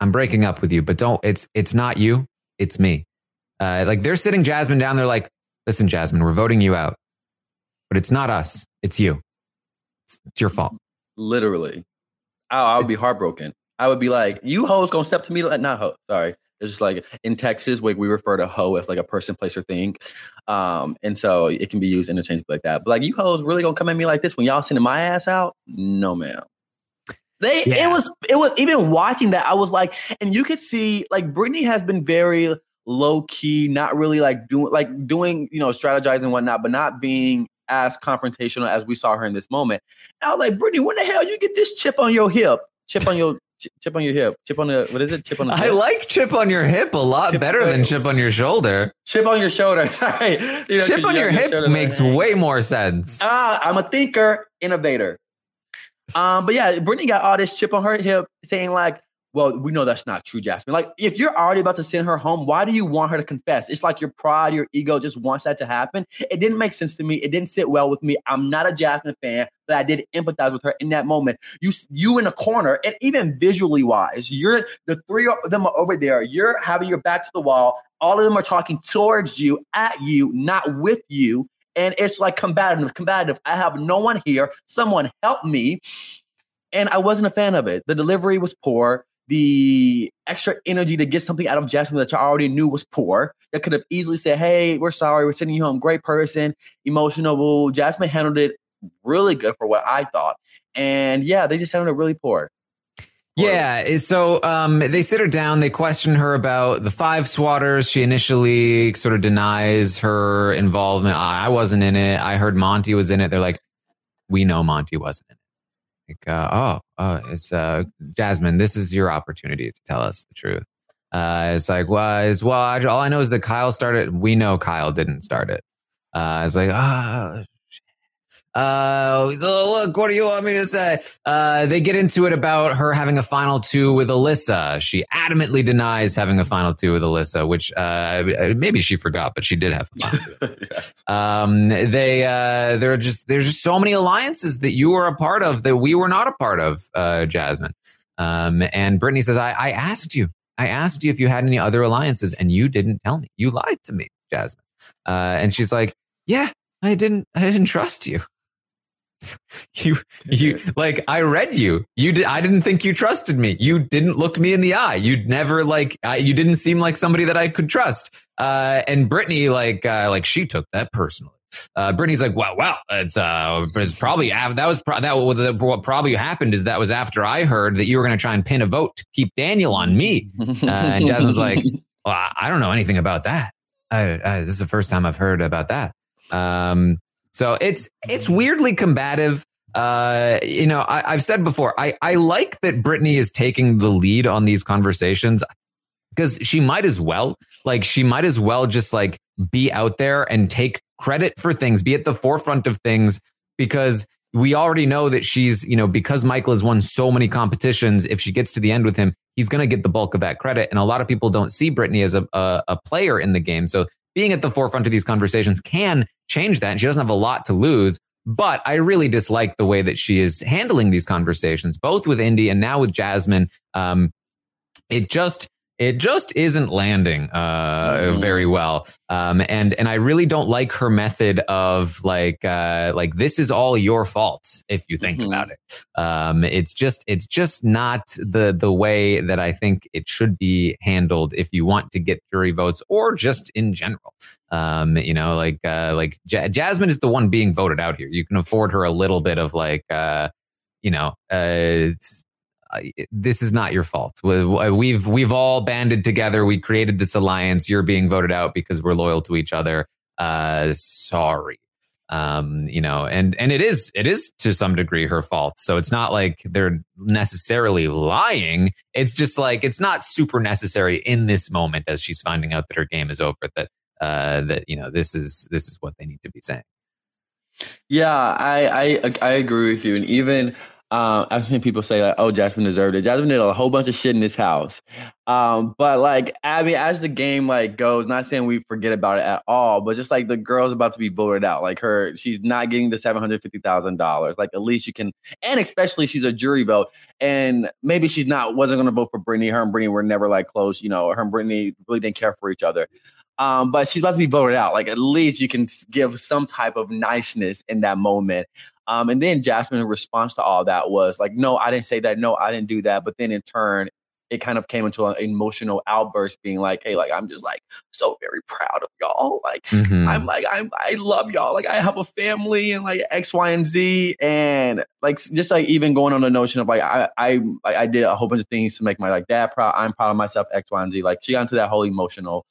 I'm breaking up with you, but don't. It's it's not you, it's me. Uh, like they're sitting Jasmine down. They're like, listen, Jasmine, we're voting you out, but it's not us. It's you. It's, it's your fault. Literally. I, I would be heartbroken. I would be like, you hoes gonna step to me like not hoe. Sorry. It's just like in Texas, like we refer to hoe as like a person, place, or thing. Um, and so it can be used interchangeably like that. But like you hoes really gonna come at me like this when y'all sending my ass out? No, ma'am. They Yeah. it was it was even watching that, I was like, and you could see like Brittany has been very low key, not really like doing like doing, you know, strategizing and whatnot, but not being as confrontational as we saw her in this moment. And I was like, Brittany, when the hell you get this chip on your hip? Chip on your ch- chip on your hip. Chip on the what is it? Chip on the I hip? like chip on your hip a lot Chip- better than chip on your shoulder. chip on your shoulder. Sorry. You know, Chip on you your have hip shoulder, like, makes hey. way more sense. Ah, I'm a thinker, innovator. Um, but yeah, Brittany got all this chip on her hip saying, like, well, we know that's not true, Jasmine. Like, if you're already about to send her home, why do you want her to confess? It's like your pride, your ego just wants that to happen. It didn't make sense to me. It didn't sit well with me. I'm not a Jasmine fan. but I did empathize with her in that moment. You you in a corner, and even visually wise, you're the three of them are over there. You're having your back to the wall. All of them are talking towards you, at you, not with you. And it's like combative, combative. I have no one here. Someone help me. And I wasn't a fan of it. The delivery was poor. The extra energy to get something out of Jasmine that you already knew was poor. That could have easily said, Hey, we're sorry. We're sending you home. Great person, emotional. Jasmine handled it really good for what I thought. And yeah, they just handled it really poor. Yeah. So um, they sit her down. They question her about the five swatters. She initially sort of denies her involvement. I wasn't in it. I heard Monte was in it. They're like, we know Monte wasn't in it. Like, uh, oh, oh, it's uh, Jasmine. This is your opportunity to tell us the truth. Uh, it's like, well, it's, well, all I know is that Kyle started. We know Kyle didn't start it. Uh, it's like, ah, uh, look, what do you want me to say? Uh, they get into it about her having a final two with Alyssa. She adamantly denies having a final two with Alyssa, which uh, maybe she forgot, but she did have. A final yes. um, they uh, there are just there's just so many alliances that you were a part of that we were not a part of, uh, Jasmine. Um, and Brittany says, I, I asked you, I asked you if you had any other alliances, and you didn't tell me. You lied to me, Jasmine. Uh, and she's like, Yeah, I didn't, I didn't trust you. you you like i read you. You did i didn't think you trusted me. You didn't look me in the eye. You'd never like I, you didn't seem like somebody that i could trust. Uh and brittany like uh like she took that personally. Uh brittany's like wow wow it's uh it's probably that was pro- that what probably happened is that was after i heard that you were going to try and pin a vote to keep daniel on me. Uh, and jasmine's like well i don't know anything about that. I, I, this is the first time i've heard about that. Um so it's it's weirdly combative. Uh, you know, I, have said before, I, I like that Brittany is taking the lead on these conversations because she might as well, like, she might as well just like be out there and take credit for things, be at the forefront of things because we already know that she's, you know, because Michael has won so many competitions, if she gets to the end with him, he's going to get the bulk of that credit. And a lot of people don't see Brittany as a, a, a player in the game. So being at the forefront of these conversations can change that. And she doesn't have a lot to lose. But I really dislike the way that she is handling these conversations, both with Indy and now with Jasmine. Um, it just it just isn't landing uh, mm-hmm. very well. Um, and and I really don't like her method of like uh, like this is all your fault if you think mm-hmm. about it. Um, it's just it's just not the the way that I think it should be handled if you want to get jury votes or just in general. Um, you know, like uh, like J- Jasmine is the one being voted out here. You can afford her a little bit of like uh, you know, uh, this is not your fault. We've we've all banded together. We created this alliance. You're being voted out because we're loyal to each other. Uh, sorry. Um, you know, and and it is it is to some degree her fault. So it's not like they're necessarily lying. It's just like it's not super necessary in this moment as she's finding out that her game is over. That uh, that you know this is this is what they need to be saying. Yeah, I I I agree with you, and even um, I've seen people say like, "Oh, Jasmine deserved it." Jasmine did a whole bunch of shit in this house, um, but like, I mean, as the game like goes, not saying we forget about it at all, but just like the girl's about to be voted out, like her, she's not getting the seven hundred fifty thousand dollars. Like, at least you can, and especially she's a jury vote, and maybe she's not wasn't going to vote for Brittany. Her and Brittany were never like close, you know. Her and Brittany really didn't care for each other. Um, but she's about to be voted out. Like at least you can give some type of niceness in that moment. Um, and then Jasmine's response to all that, was like, "No, I didn't say that. No, I didn't do that." But then in turn, it kind of came into an emotional outburst, being like, "Hey, like I'm just like so very proud of y'all. Like mm-hmm. I'm like I'm I love y'all. Like I have a family and like X, Y, and Z, and like just like even going on the notion of like I I I did a whole bunch of things to make my like dad proud. I'm proud of myself. X, Y, and Z. Like she got into that whole emotional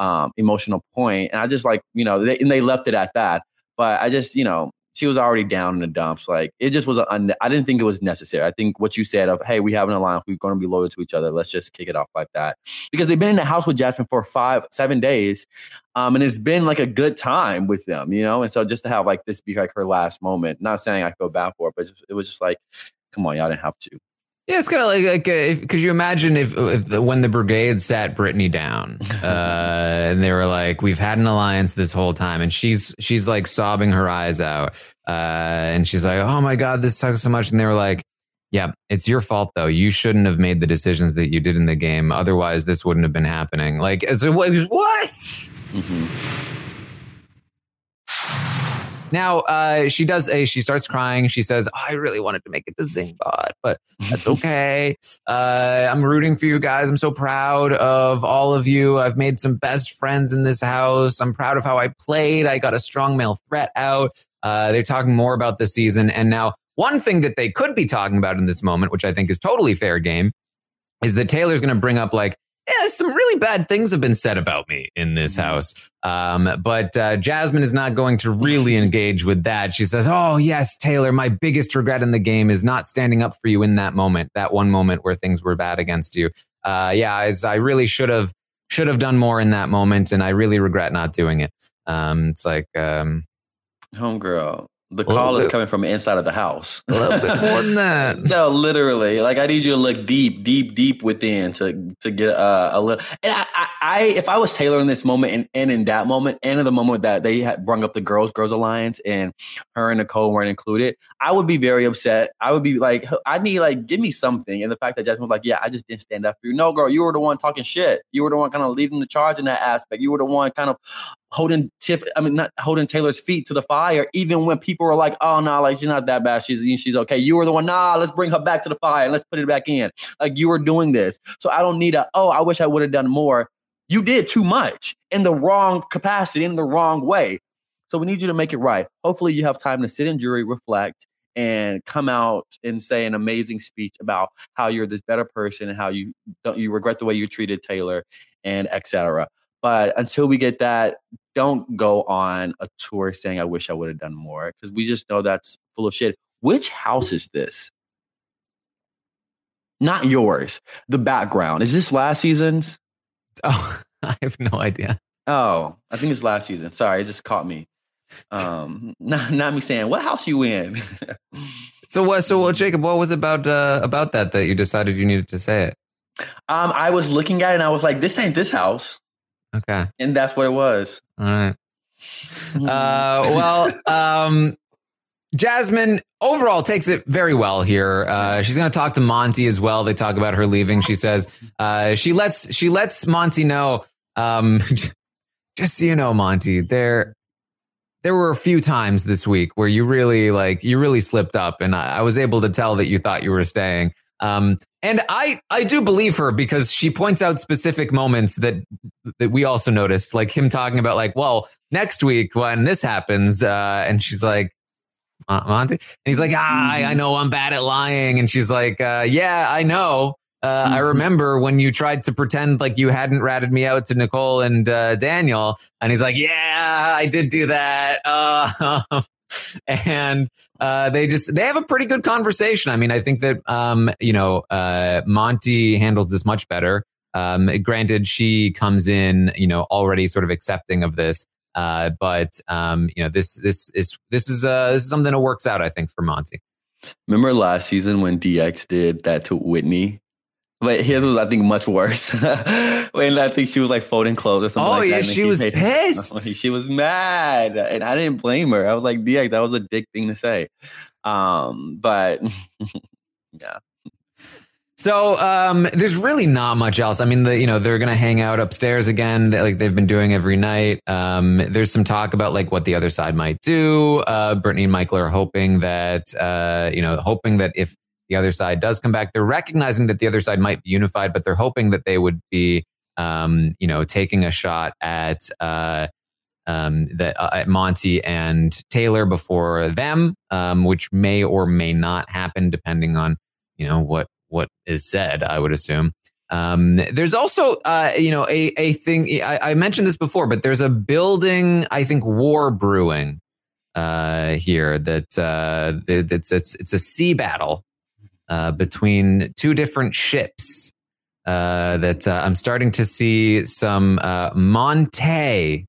um, emotional point. And I just like, you know, they, and they left it at that. But I just, you know, she was already down in the dumps. Like it just was, a, I didn't think it was necessary. I think what you said of, hey, we have an alliance, we're going to be loyal to each other. Let's just kick it off like that. Because they've been in the house with Jasmine for five, seven days. Um, and it's been like a good time with them, you know? And so just to have like this be like her last moment, not saying I feel bad for it, but it was just like, come on, y'all didn't have to. Yeah, it's kind of like like uh, could you imagine if, if when the brigade sat Brittany down uh, and they were like, "We've had an alliance this whole time," and she's she's like sobbing her eyes out, uh, and she's like, "Oh my god, this sucks so much," and they were like. Yeah, it's your fault though. You shouldn't have made the decisions that you did in the game. Otherwise, this wouldn't have been happening. Like, what? what? Now uh, she does a. She starts crying. She says, oh, "I really wanted to make it to Zingbot, but that's okay. uh, I'm rooting for you guys. I'm so proud of all of you. I've made some best friends in this house. I'm proud of how I played. I got a strong male threat out. Uh, they're talking more about the season, and now one thing that they could be talking about in this moment, which I think is totally fair game, is that Taylor's going to bring up like some really bad things have been said about me in this house. Um, but uh, Jasmine is not going to really engage with that. She says, Oh, yes, Taylor, my biggest regret in the game is not standing up for you in that moment, that one moment where things were bad against you. Uh, yeah, I really should have should have done more in that moment, and I really regret not doing it. Um, it's like um, Homegirl. The A call is coming from inside of the house. a little bit more than that. no, literally. Like I need you to look deep, deep, deep within to to get uh, a little. And I, I, I, if I was Taylor in this moment and, and in that moment and in the moment that they had brung up the girls, girls alliance, and her and Nicole weren't included, I would be very upset. I would be like, I need like, give me something. And the fact that Jasmine was like, yeah, I just didn't stand up for you. No, girl, you were the one talking shit. You were the one kind of leading the charge in that aspect. You were the one kind of holding Tiff, I mean, not holding Taylor's feet to the fire, even when people were like, oh, no, like she's not that bad. She's she's okay. You were the one, nah, let's bring her back to the fire and let's put it back in. Like you were doing this. So I don't need a, oh, I wish I would have done more. You did too much in the wrong capacity, in the wrong way. So we need you to make it right. Hopefully you have time to sit in jury, reflect, and come out and say an amazing speech about how you're this better person and how you don't you regret the way you treated Taylor and etc. But until we get that, don't go on a tour saying I wish I would have done more because we just know that's full of shit. Which house is this? Not yours. The background. Is this last season's? Oh, I have no idea. Oh, I think it's last season. Sorry, it just caught me. Um, not, not me saying what house you in. So what? So what, Jacob? What was about uh, about that that you decided you needed to say it? um, I was looking at it and I was like, this ain't this house, Okay. and that's what it was. All right. Uh, well, um, Jasmine overall takes it very well here. Uh, she's going to talk to Monte as well. They talk about her leaving. She says uh, she lets she lets Monte know. Um, just so you know, Monte, there there were a few times this week where you really like you really slipped up, and I, I was able to tell that you thought you were staying. Um, and I I do believe her because she points out specific moments that that we also noticed, like him talking about like, well, next week when this happens, uh, and she's like, Monte, and he's like, ah, I, I know I'm bad at lying, and she's like, uh, yeah, I know. Uh, I remember when you tried to pretend like you hadn't ratted me out to Nicole and uh, Daniel, and he's like, "Yeah, I did do that." Uh, and uh, they just they have a pretty good conversation. I mean, I think that um, you know uh, Monte handles this much better. Um, granted, she comes in, you know, already sort of accepting of this, uh, but um, you know, this this is this is uh, this is something that works out. I think for Monte. Remember last season when DX did that to Whitney? But his was, I think, much worse. when I think she was like folding clothes or something. Oh, like yeah, she was pissed. she was mad, and I didn't blame her. I was like, DX, that was a dick thing to say. Um, but yeah, So um, there's really not much else. I mean, the, you know, they're gonna hang out upstairs again, they- like they've been doing every night. Um, there's some talk about like what the other side might do. Uh, Brittany and Michael are hoping that, uh, you know, hoping that if the other side does come back, they're recognizing that the other side might be unified, but they're hoping that they would be, um, you know, taking a shot at. Uh, um, that uh, at Monte and Taylor before them, um, which may or may not happen depending on you know what what is said. I would assume. Um, there's also uh, you know a a thing I, I mentioned this before, but there's a building I think war brewing uh, here that uh, it's it's it's a sea battle uh, between two different ships. Uh, that uh, I'm starting to see some uh, Monte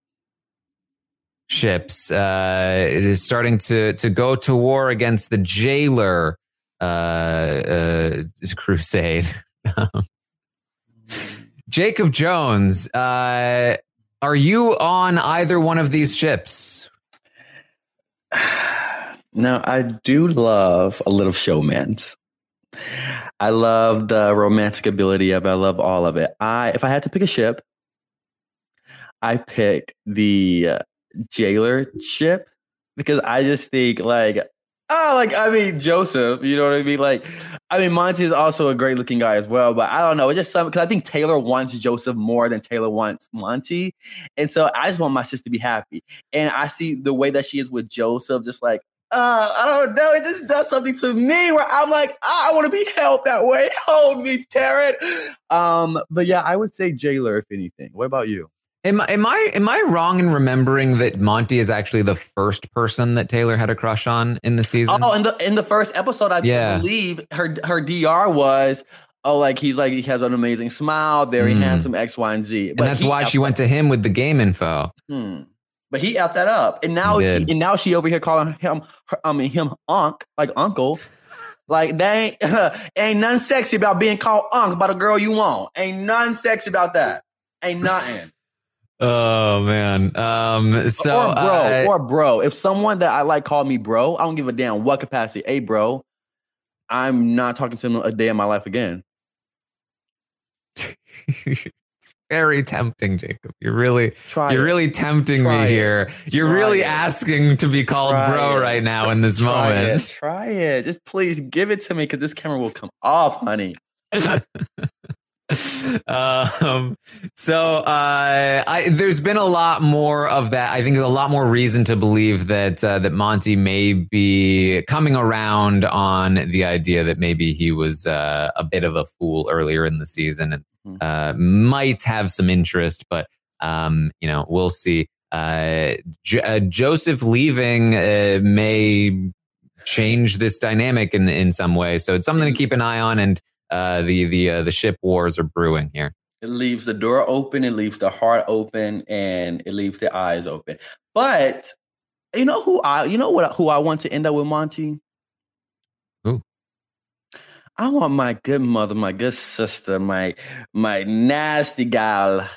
ships. Uh, it is starting to to go to war against the jailer uh, crusade. Jacob Jones, are you on either one of these ships? Now, I do love a little showman's. I love the romantic ability of it. I love all of it. I if I had to pick a ship, I pick the uh, jailer ship because I just think like oh like I mean Joseph, you know what I mean? Like I mean Monte is also a great looking guy as well, but I don't know. It's just some because I think Taylor wants Joseph more than Taylor wants Monte, and so I just want my sister to be happy. And I see the way that she is with Joseph, just like uh, I don't know. It just does something to me where I'm like, "Ah, I want to be held that way. Hold me, Taran. Um, but yeah, I would say jailer if anything. What about you? Am, am I am I wrong in remembering that Monte is actually the first person that Taylor had a crush on in the season? Oh, in the in the first episode, I Yeah. believe her her DR was oh, like he's like he has an amazing smile, very Mm. handsome, X, Y, and Z. and that's why she went to him with the game info. Hmm. But he effed that up, and now He he, and now she over here calling him, her, I mean him, unc, like uncle. Like they ain't, ain't nothing sexy about being called unc by the girl you want. Ain't nothing sexy about that. Ain't nothing. Oh man. Um. So or bro, uh, or bro. If someone that I like called me bro, I don't give a damn what capacity. Hey, bro, I'm not talking to them a day in my life again. very tempting, Jacob. You're really Try you're it. really tempting Try me it. here. You're Try really it. asking to be called Try bro right now in this moment. Try it. Just please give it to me because this camera will come off, honey. um, so uh, I, there's been a lot more of that. I think there's a lot more reason to believe that uh, that Monte may be coming around on the idea that maybe he was uh, a bit of a fool earlier in the season and uh, might have some interest, but um, you know we'll see. Uh, J- uh, Joseph leaving uh, may change this dynamic in in some way, so it's something to keep an eye on and uh, the the uh, the ship wars are brewing here. It leaves the door open, it leaves the heart open, and it leaves the eyes open. But you know who I you know what who I want to end up with Monte? I want my good mother, my good sister, my my nasty gal,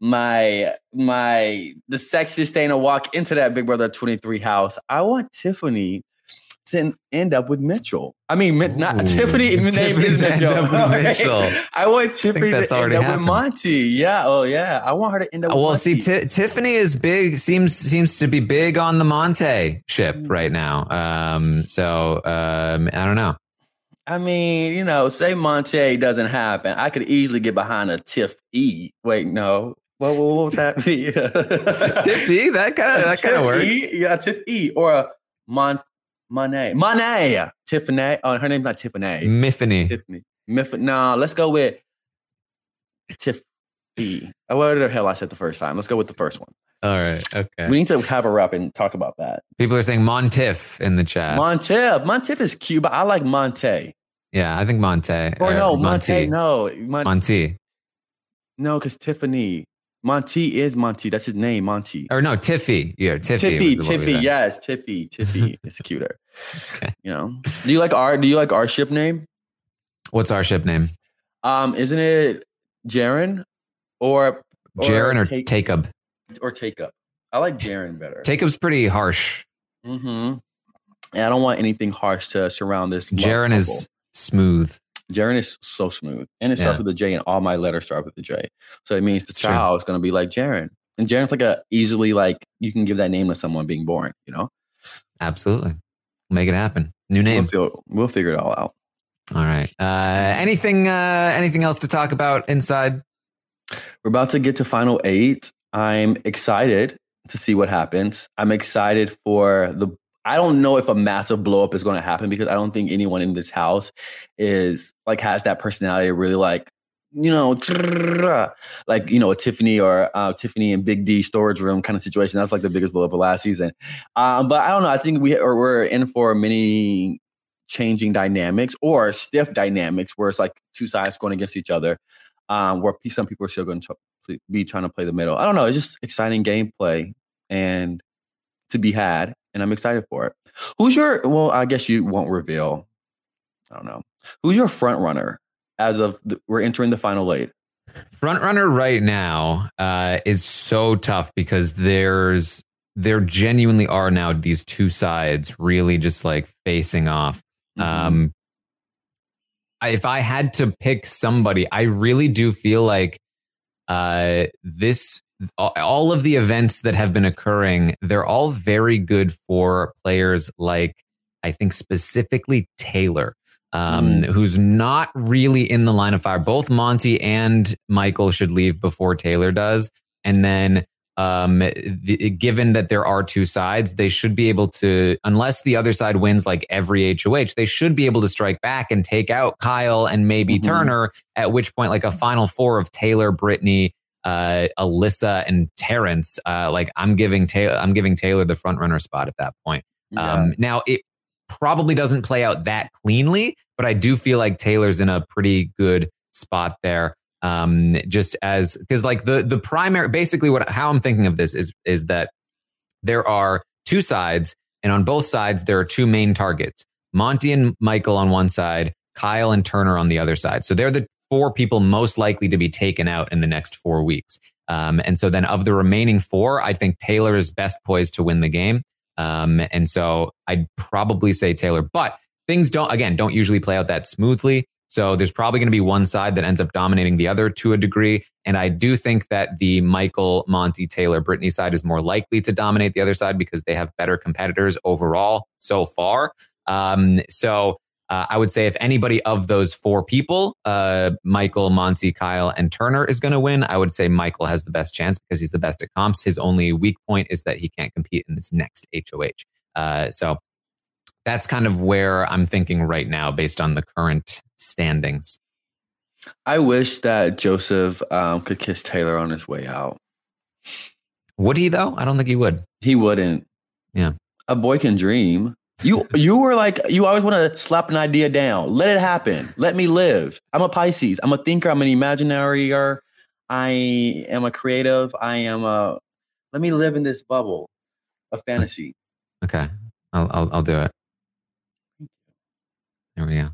my my the sexiest thing to walk into that Big Brother 23 house. I want Tiffany to end up with Mitchell. I mean, Mi- not Ooh, Tiffany. Name is Mitchell. up with Okay. Mitchell. I want Tiffany that's to end up happened. with Monte. Yeah. Oh, yeah. I want her to end up. with well, Monte. see, Ti Tiffany is big. seems seems to be big on the Monte ship Mm. right now. Um, so um, I don't know. I mean, you know, say Monte doesn't happen, I could easily get behind a Tiff E. Wait, no. What, what, what would that be? Tiff E? That kind of that kind of works. E? Yeah, Tiff E. Or a Mon Monet. Monet. Tiffany. Oh, her name's not Tiffany. Miffany. Tiffany. Miff- no, let's go with Tiff E. Oh, What the hell I said the first time? Let's go with the first one. All right. Okay. We need to have her up and talk about that. People are saying Montif in the chat. Montif. Montif is cute, but I like Monte. yeah, I think Monte. Or uh, no, Monte. Monty. No, Mon- Monty. no, because Tiffany. Monty is Monty. That's his name, Monty. Or no, Tiffy. Yeah, Tiffy. Tiffy, was the one we Tiffy, yes, Tiffy, Tiffy. it's cuter. You know. Do you like our? Do you like our ship name? What's our ship name? Um, isn't it Jaren or Jaren or take Tacob? Or take up? I like Jaren better. Tacob's pretty harsh. Mm-hmm. And I don't want anything harsh to surround this. Jaren couple. is smooth. Jaren is so smooth, and it Yeah. starts with a J, and all my letters start with a J. So it means the It's true. child is going to be like Jaren, and Jaren's like a easily like you can give that name to someone being born. You know, Absolutely. Make it happen. New name. We'll, feel, we'll figure it all out. All right. Uh, anything uh, anything else to talk about inside? We're about to get to final eight. I'm excited to see what happens. I'm excited for the. I don't know if a massive blow up is going to happen because I don't think anyone in this house is like has that personality really like you know like you know a Tiffany or uh, Tiffany and Big D storage room kind of situation. That's like the biggest blow up of last season. Um, but I don't know. I think we or we're in for many changing dynamics or stiff dynamics where it's like two sides going against each other um, where some people are still going to be trying to play the middle. I don't know. It's just exciting gameplay and to be had, and I'm excited for it. Who's your? Well, I guess you won't reveal. I don't know. Who's your front runner as of the, we're entering the final eight? Front runner right now uh, is so tough because there's there genuinely are now these two sides really just like facing off. Um, I- if I had to pick somebody, I really do feel like uh, this all- of the events that have been occurring, they're all very good for players like I think specifically Taylor, um, who's not really in the line of fire. Both Monte and Michael should leave before Taylor does, and then um, the, given that there are two sides, they should be able to, unless the other side wins like every HOH, they should be able to strike back and take out Kyle and maybe Turner. At which point, like a final four of Taylor, Brittany, uh, Alyssa, and Terrance, uh, like I'm giving Taylor, I'm giving Taylor the front runner spot at that point. Um, now it probably doesn't play out that cleanly, but I do feel like Taylor's in a pretty good spot there. Um, just as because like the the primary basically what how I'm thinking of this is is that there are two sides, and on both sides there are two main targets: Monte and Michael on one side, Kyle and Turner on the other side. So they're the four people most likely to be taken out in the next four weeks. Um, and so then of the remaining four, I think Taylor is best poised to win the game. Um, and so I'd probably say Taylor, but things don't, again, don't usually play out that smoothly. So there's probably going to be one side that ends up dominating the other to a degree. And I do think that the Michael, Monte, Taylor, Brittany side is more likely to dominate the other side because they have better competitors overall so far. Um, so uh, I would say if anybody of those four people, uh, Michael, Monte, Kyle, and Turner is going to win, I would say Michael has the best chance because he's the best at comps. His only weak point is that he can't compete in this next HOH. Uh, so that's kind of where I'm thinking right now based on the current standings. I wish that Joseph um, could kiss Taylor on his way out. Would he though? I don't think he would. He wouldn't. Yeah. A boy can dream. You you were like you always want to slap an idea down. Let it happen. Let me live. I'm a Pisces. I'm a thinker. I'm an imaginary. I am a creative. I am a. Let me live in this bubble of fantasy. Okay, I'll I'll, I'll do it. There we go.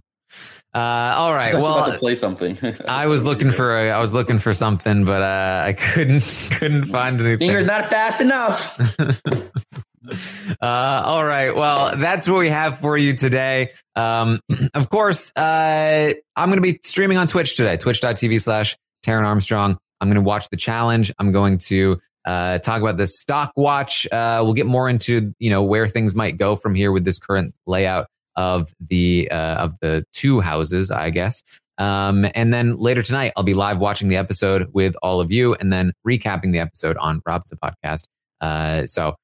Uh, all right. I Well, to play something. I was looking for a, I was looking for something, but uh, I couldn't couldn't find anything. Finger's not fast enough. Uh, all right. Well, that's what we have for you today. Um, of course, uh, I'm going to be streaming on Twitch today, twitch.tv slash Taran Armstrong. I'm going to watch the challenge. I'm going to uh, talk about the stock watch. Uh, we'll get more into, you know, where things might go from here with this current layout of the, uh, of the two houses, I guess. Um, and then later tonight, I'll be live watching the episode with all of you and then recapping the episode on Rob's podcast. Uh, so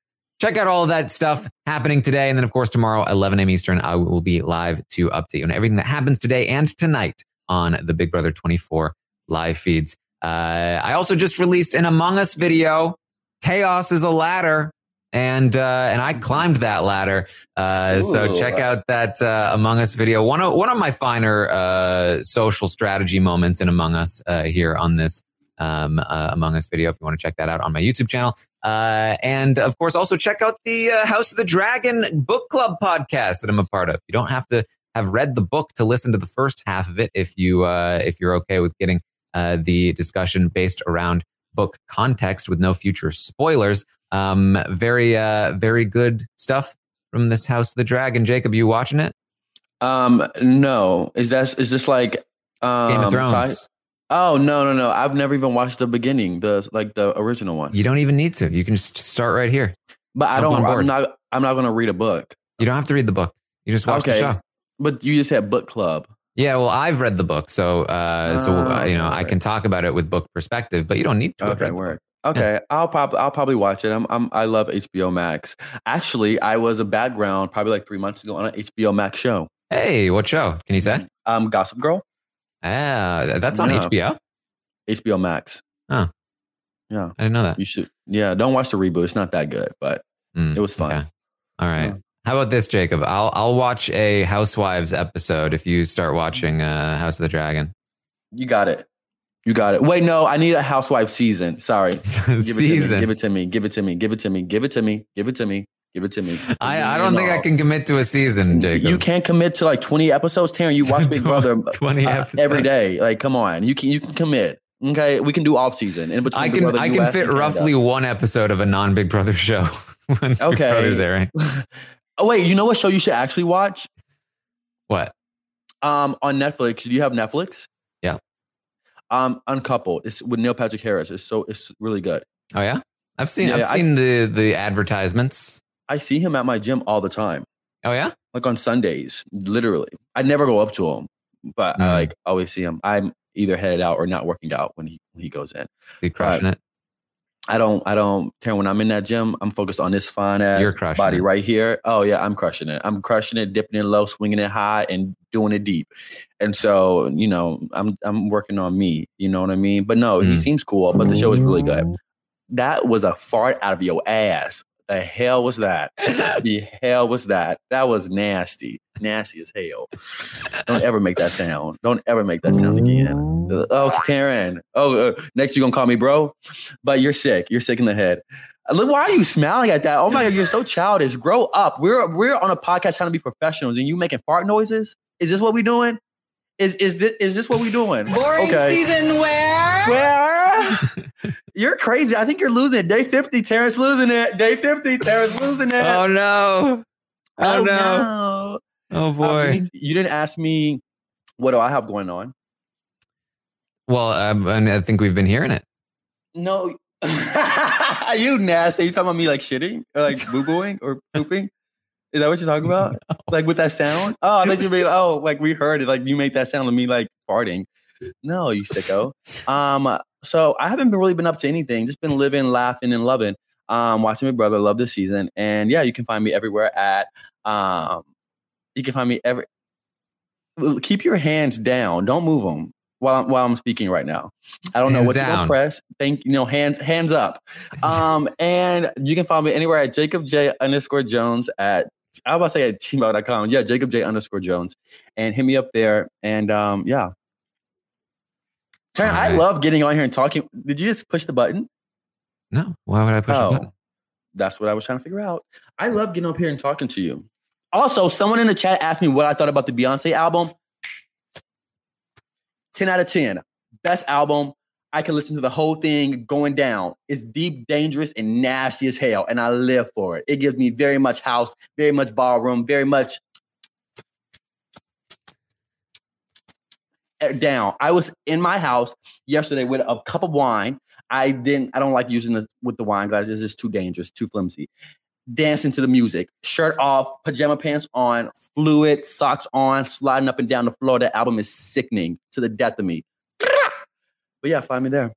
check out all of that stuff happening today. And then, of course, tomorrow, 11 a.m. Eastern, I will be live to update you on everything that happens today and tonight on the Big Brother 24 live feeds. Uh, I also just released an Among Us video. Chaos is a ladder. And uh, and I climbed that ladder. Uh, so check out that uh, Among Us video. One of one of my finer uh, social strategy moments in Among Us uh, here on this um, uh, Among Us video if you want to check that out on my YouTube channel. Uh, and of course, also check out the uh, House of the Dragon book club podcast that I'm a part of. You don't have to have read the book to listen to the first half of it if you uh, if you're okay with getting uh, the discussion based around book context with no future spoilers. Um, very uh, very good stuff from this House of the Dragon. Jacob, you watching it? Um, no. Is that is this like um, Game of Thrones. sci- Oh no no no! I've never even watched the beginning, the like the original one. You don't even need to. You can just start right here. But I Jump don't. I'm not. I'm not going to read a book. You don't have to read the book. You just watch the show. But you just had book club. Yeah, well, I've read the book, so uh, so Oh, uh, you know I can talk about it with book perspective, but you don't need to. Okay, read the book. word. Okay, I'll probably I'll probably watch it. I'm, I'm I love HBO Max. Actually, I was a background probably like three months ago on an HBO Max show. Hey, what show? Can you say? Um, Gossip Girl, Ah, that's on Yeah. HBO. HBO Max. Oh. yeah. I didn't know that. You should. Yeah, don't watch the reboot. It's not that good, but Mm, it was fun. okay. All right. Yeah. How about this, Jacob? I'll I'll watch a Housewives episode if you start watching uh, House of the Dragon. You got it. You got it. Wait, no, I need a Housewife season. Sorry. Give it to me. Season. Give it to me. Give it to me. Give it to me. Give it to me. Give it to me. Give it to me. I, I don't think I can commit to a season, Jacob. You can't commit to like 20 episodes, Taran. You watch Big Brother 20 uh, every day. Like, come on. You can you can commit. Okay, we can do off season in between. I Big can Brother I can US fit roughly one episode of a non Big Brother show when Big Okay. Brother's airing. Oh wait, you know what show you should actually watch? What? Um, on Netflix. Do you have Netflix? Yeah. Um, Uncoupled. It's with Neil Patrick Harris. It's so it's really good. Oh yeah, I've seen Yeah, I've I- seen the the advertisements. I see him at my gym all the time. Oh yeah, like on Sundays, literally. I never go up to him, but I Mm. like always see him. I'm either headed out or not working out when he when he goes in. Is he crushing it? I don't I don't Taran, when I'm in that gym, I'm focused on this fine ass You're body it. right here. Oh yeah, I'm crushing it. I'm crushing it, dipping it low, swinging it high, and doing it deep. And so, you know, I'm I'm working on me. You know what I mean? But no, he Mm. seems cool, but the show is really good. That was a fart out of your ass. The hell was that? the hell was that? That was nasty. Nasty as hell. Don't ever make that sound. Don't ever make that sound again. Oh, Taran. Oh, uh, next you're gonna call me bro, but you're sick. You're sick in the head. Uh, Look, why are you smiling at that? Oh my god, you're so childish. Grow up. We're we're on a podcast trying to be professionals, and you making fart noises. Is this what we doing? Is is this is this what we doing? Boring season where? Where? you're crazy. I think you're losing it. Day 50, Terrance losing it. Day 50, Terrance losing it. Oh no! Oh, no! no. Oh Um, boy! you, you didn't ask me what do I have going on. well, um, and I think we've been hearing it. No. Are you nasty. Are you talking about me like shitting or like boo booing or pooping? Is that what you're talking about? Like with that sound? Oh, I thought you made oh, like we heard it. Like you made that sound of me like farting. No, you sicko. um, so I haven't been really been up to anything. Just been living, laughing, and loving. Um, watching my brother. Love this season. And yeah, you can find me everywhere at um you can find me every keep your hands down. Don't move them while I'm, while I'm speaking right now. I don't know what down. gonna press. Thank you know, hands hands up. Um, and you can find me anywhere at Jacob J underscore Jones at I was about to say at gmail.com. Yeah, Jacob J underscore Jones. And hit me up there. And um, yeah. Taran, I love getting on here and talking. Did you just push the button? No, why would I push Oh, a button? that's what I was trying to figure out. I love getting up here and talking to you. Also, someone in the chat asked me what I thought about the Beyonce album. 10 out of 10. Best album. I can listen to the whole thing going down. It's deep, dangerous, and nasty as hell. And I live for it. It gives me very much house, very much ballroom, very much Eh, down. I was in my house yesterday with a cup of wine. I didn't, I don't like using this with the wine glass. It's just too dangerous, too flimsy. Dancing to the music, shirt off, pajama pants on, fluid, socks on, sliding up and down the floor. That album is sickening to the death of me. But yeah, find me there.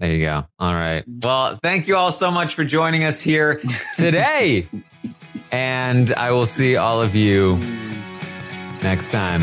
There you go. All right. Mm-hmm. Well, thank you all so much for joining us here today. and I will see all of you mm. next time.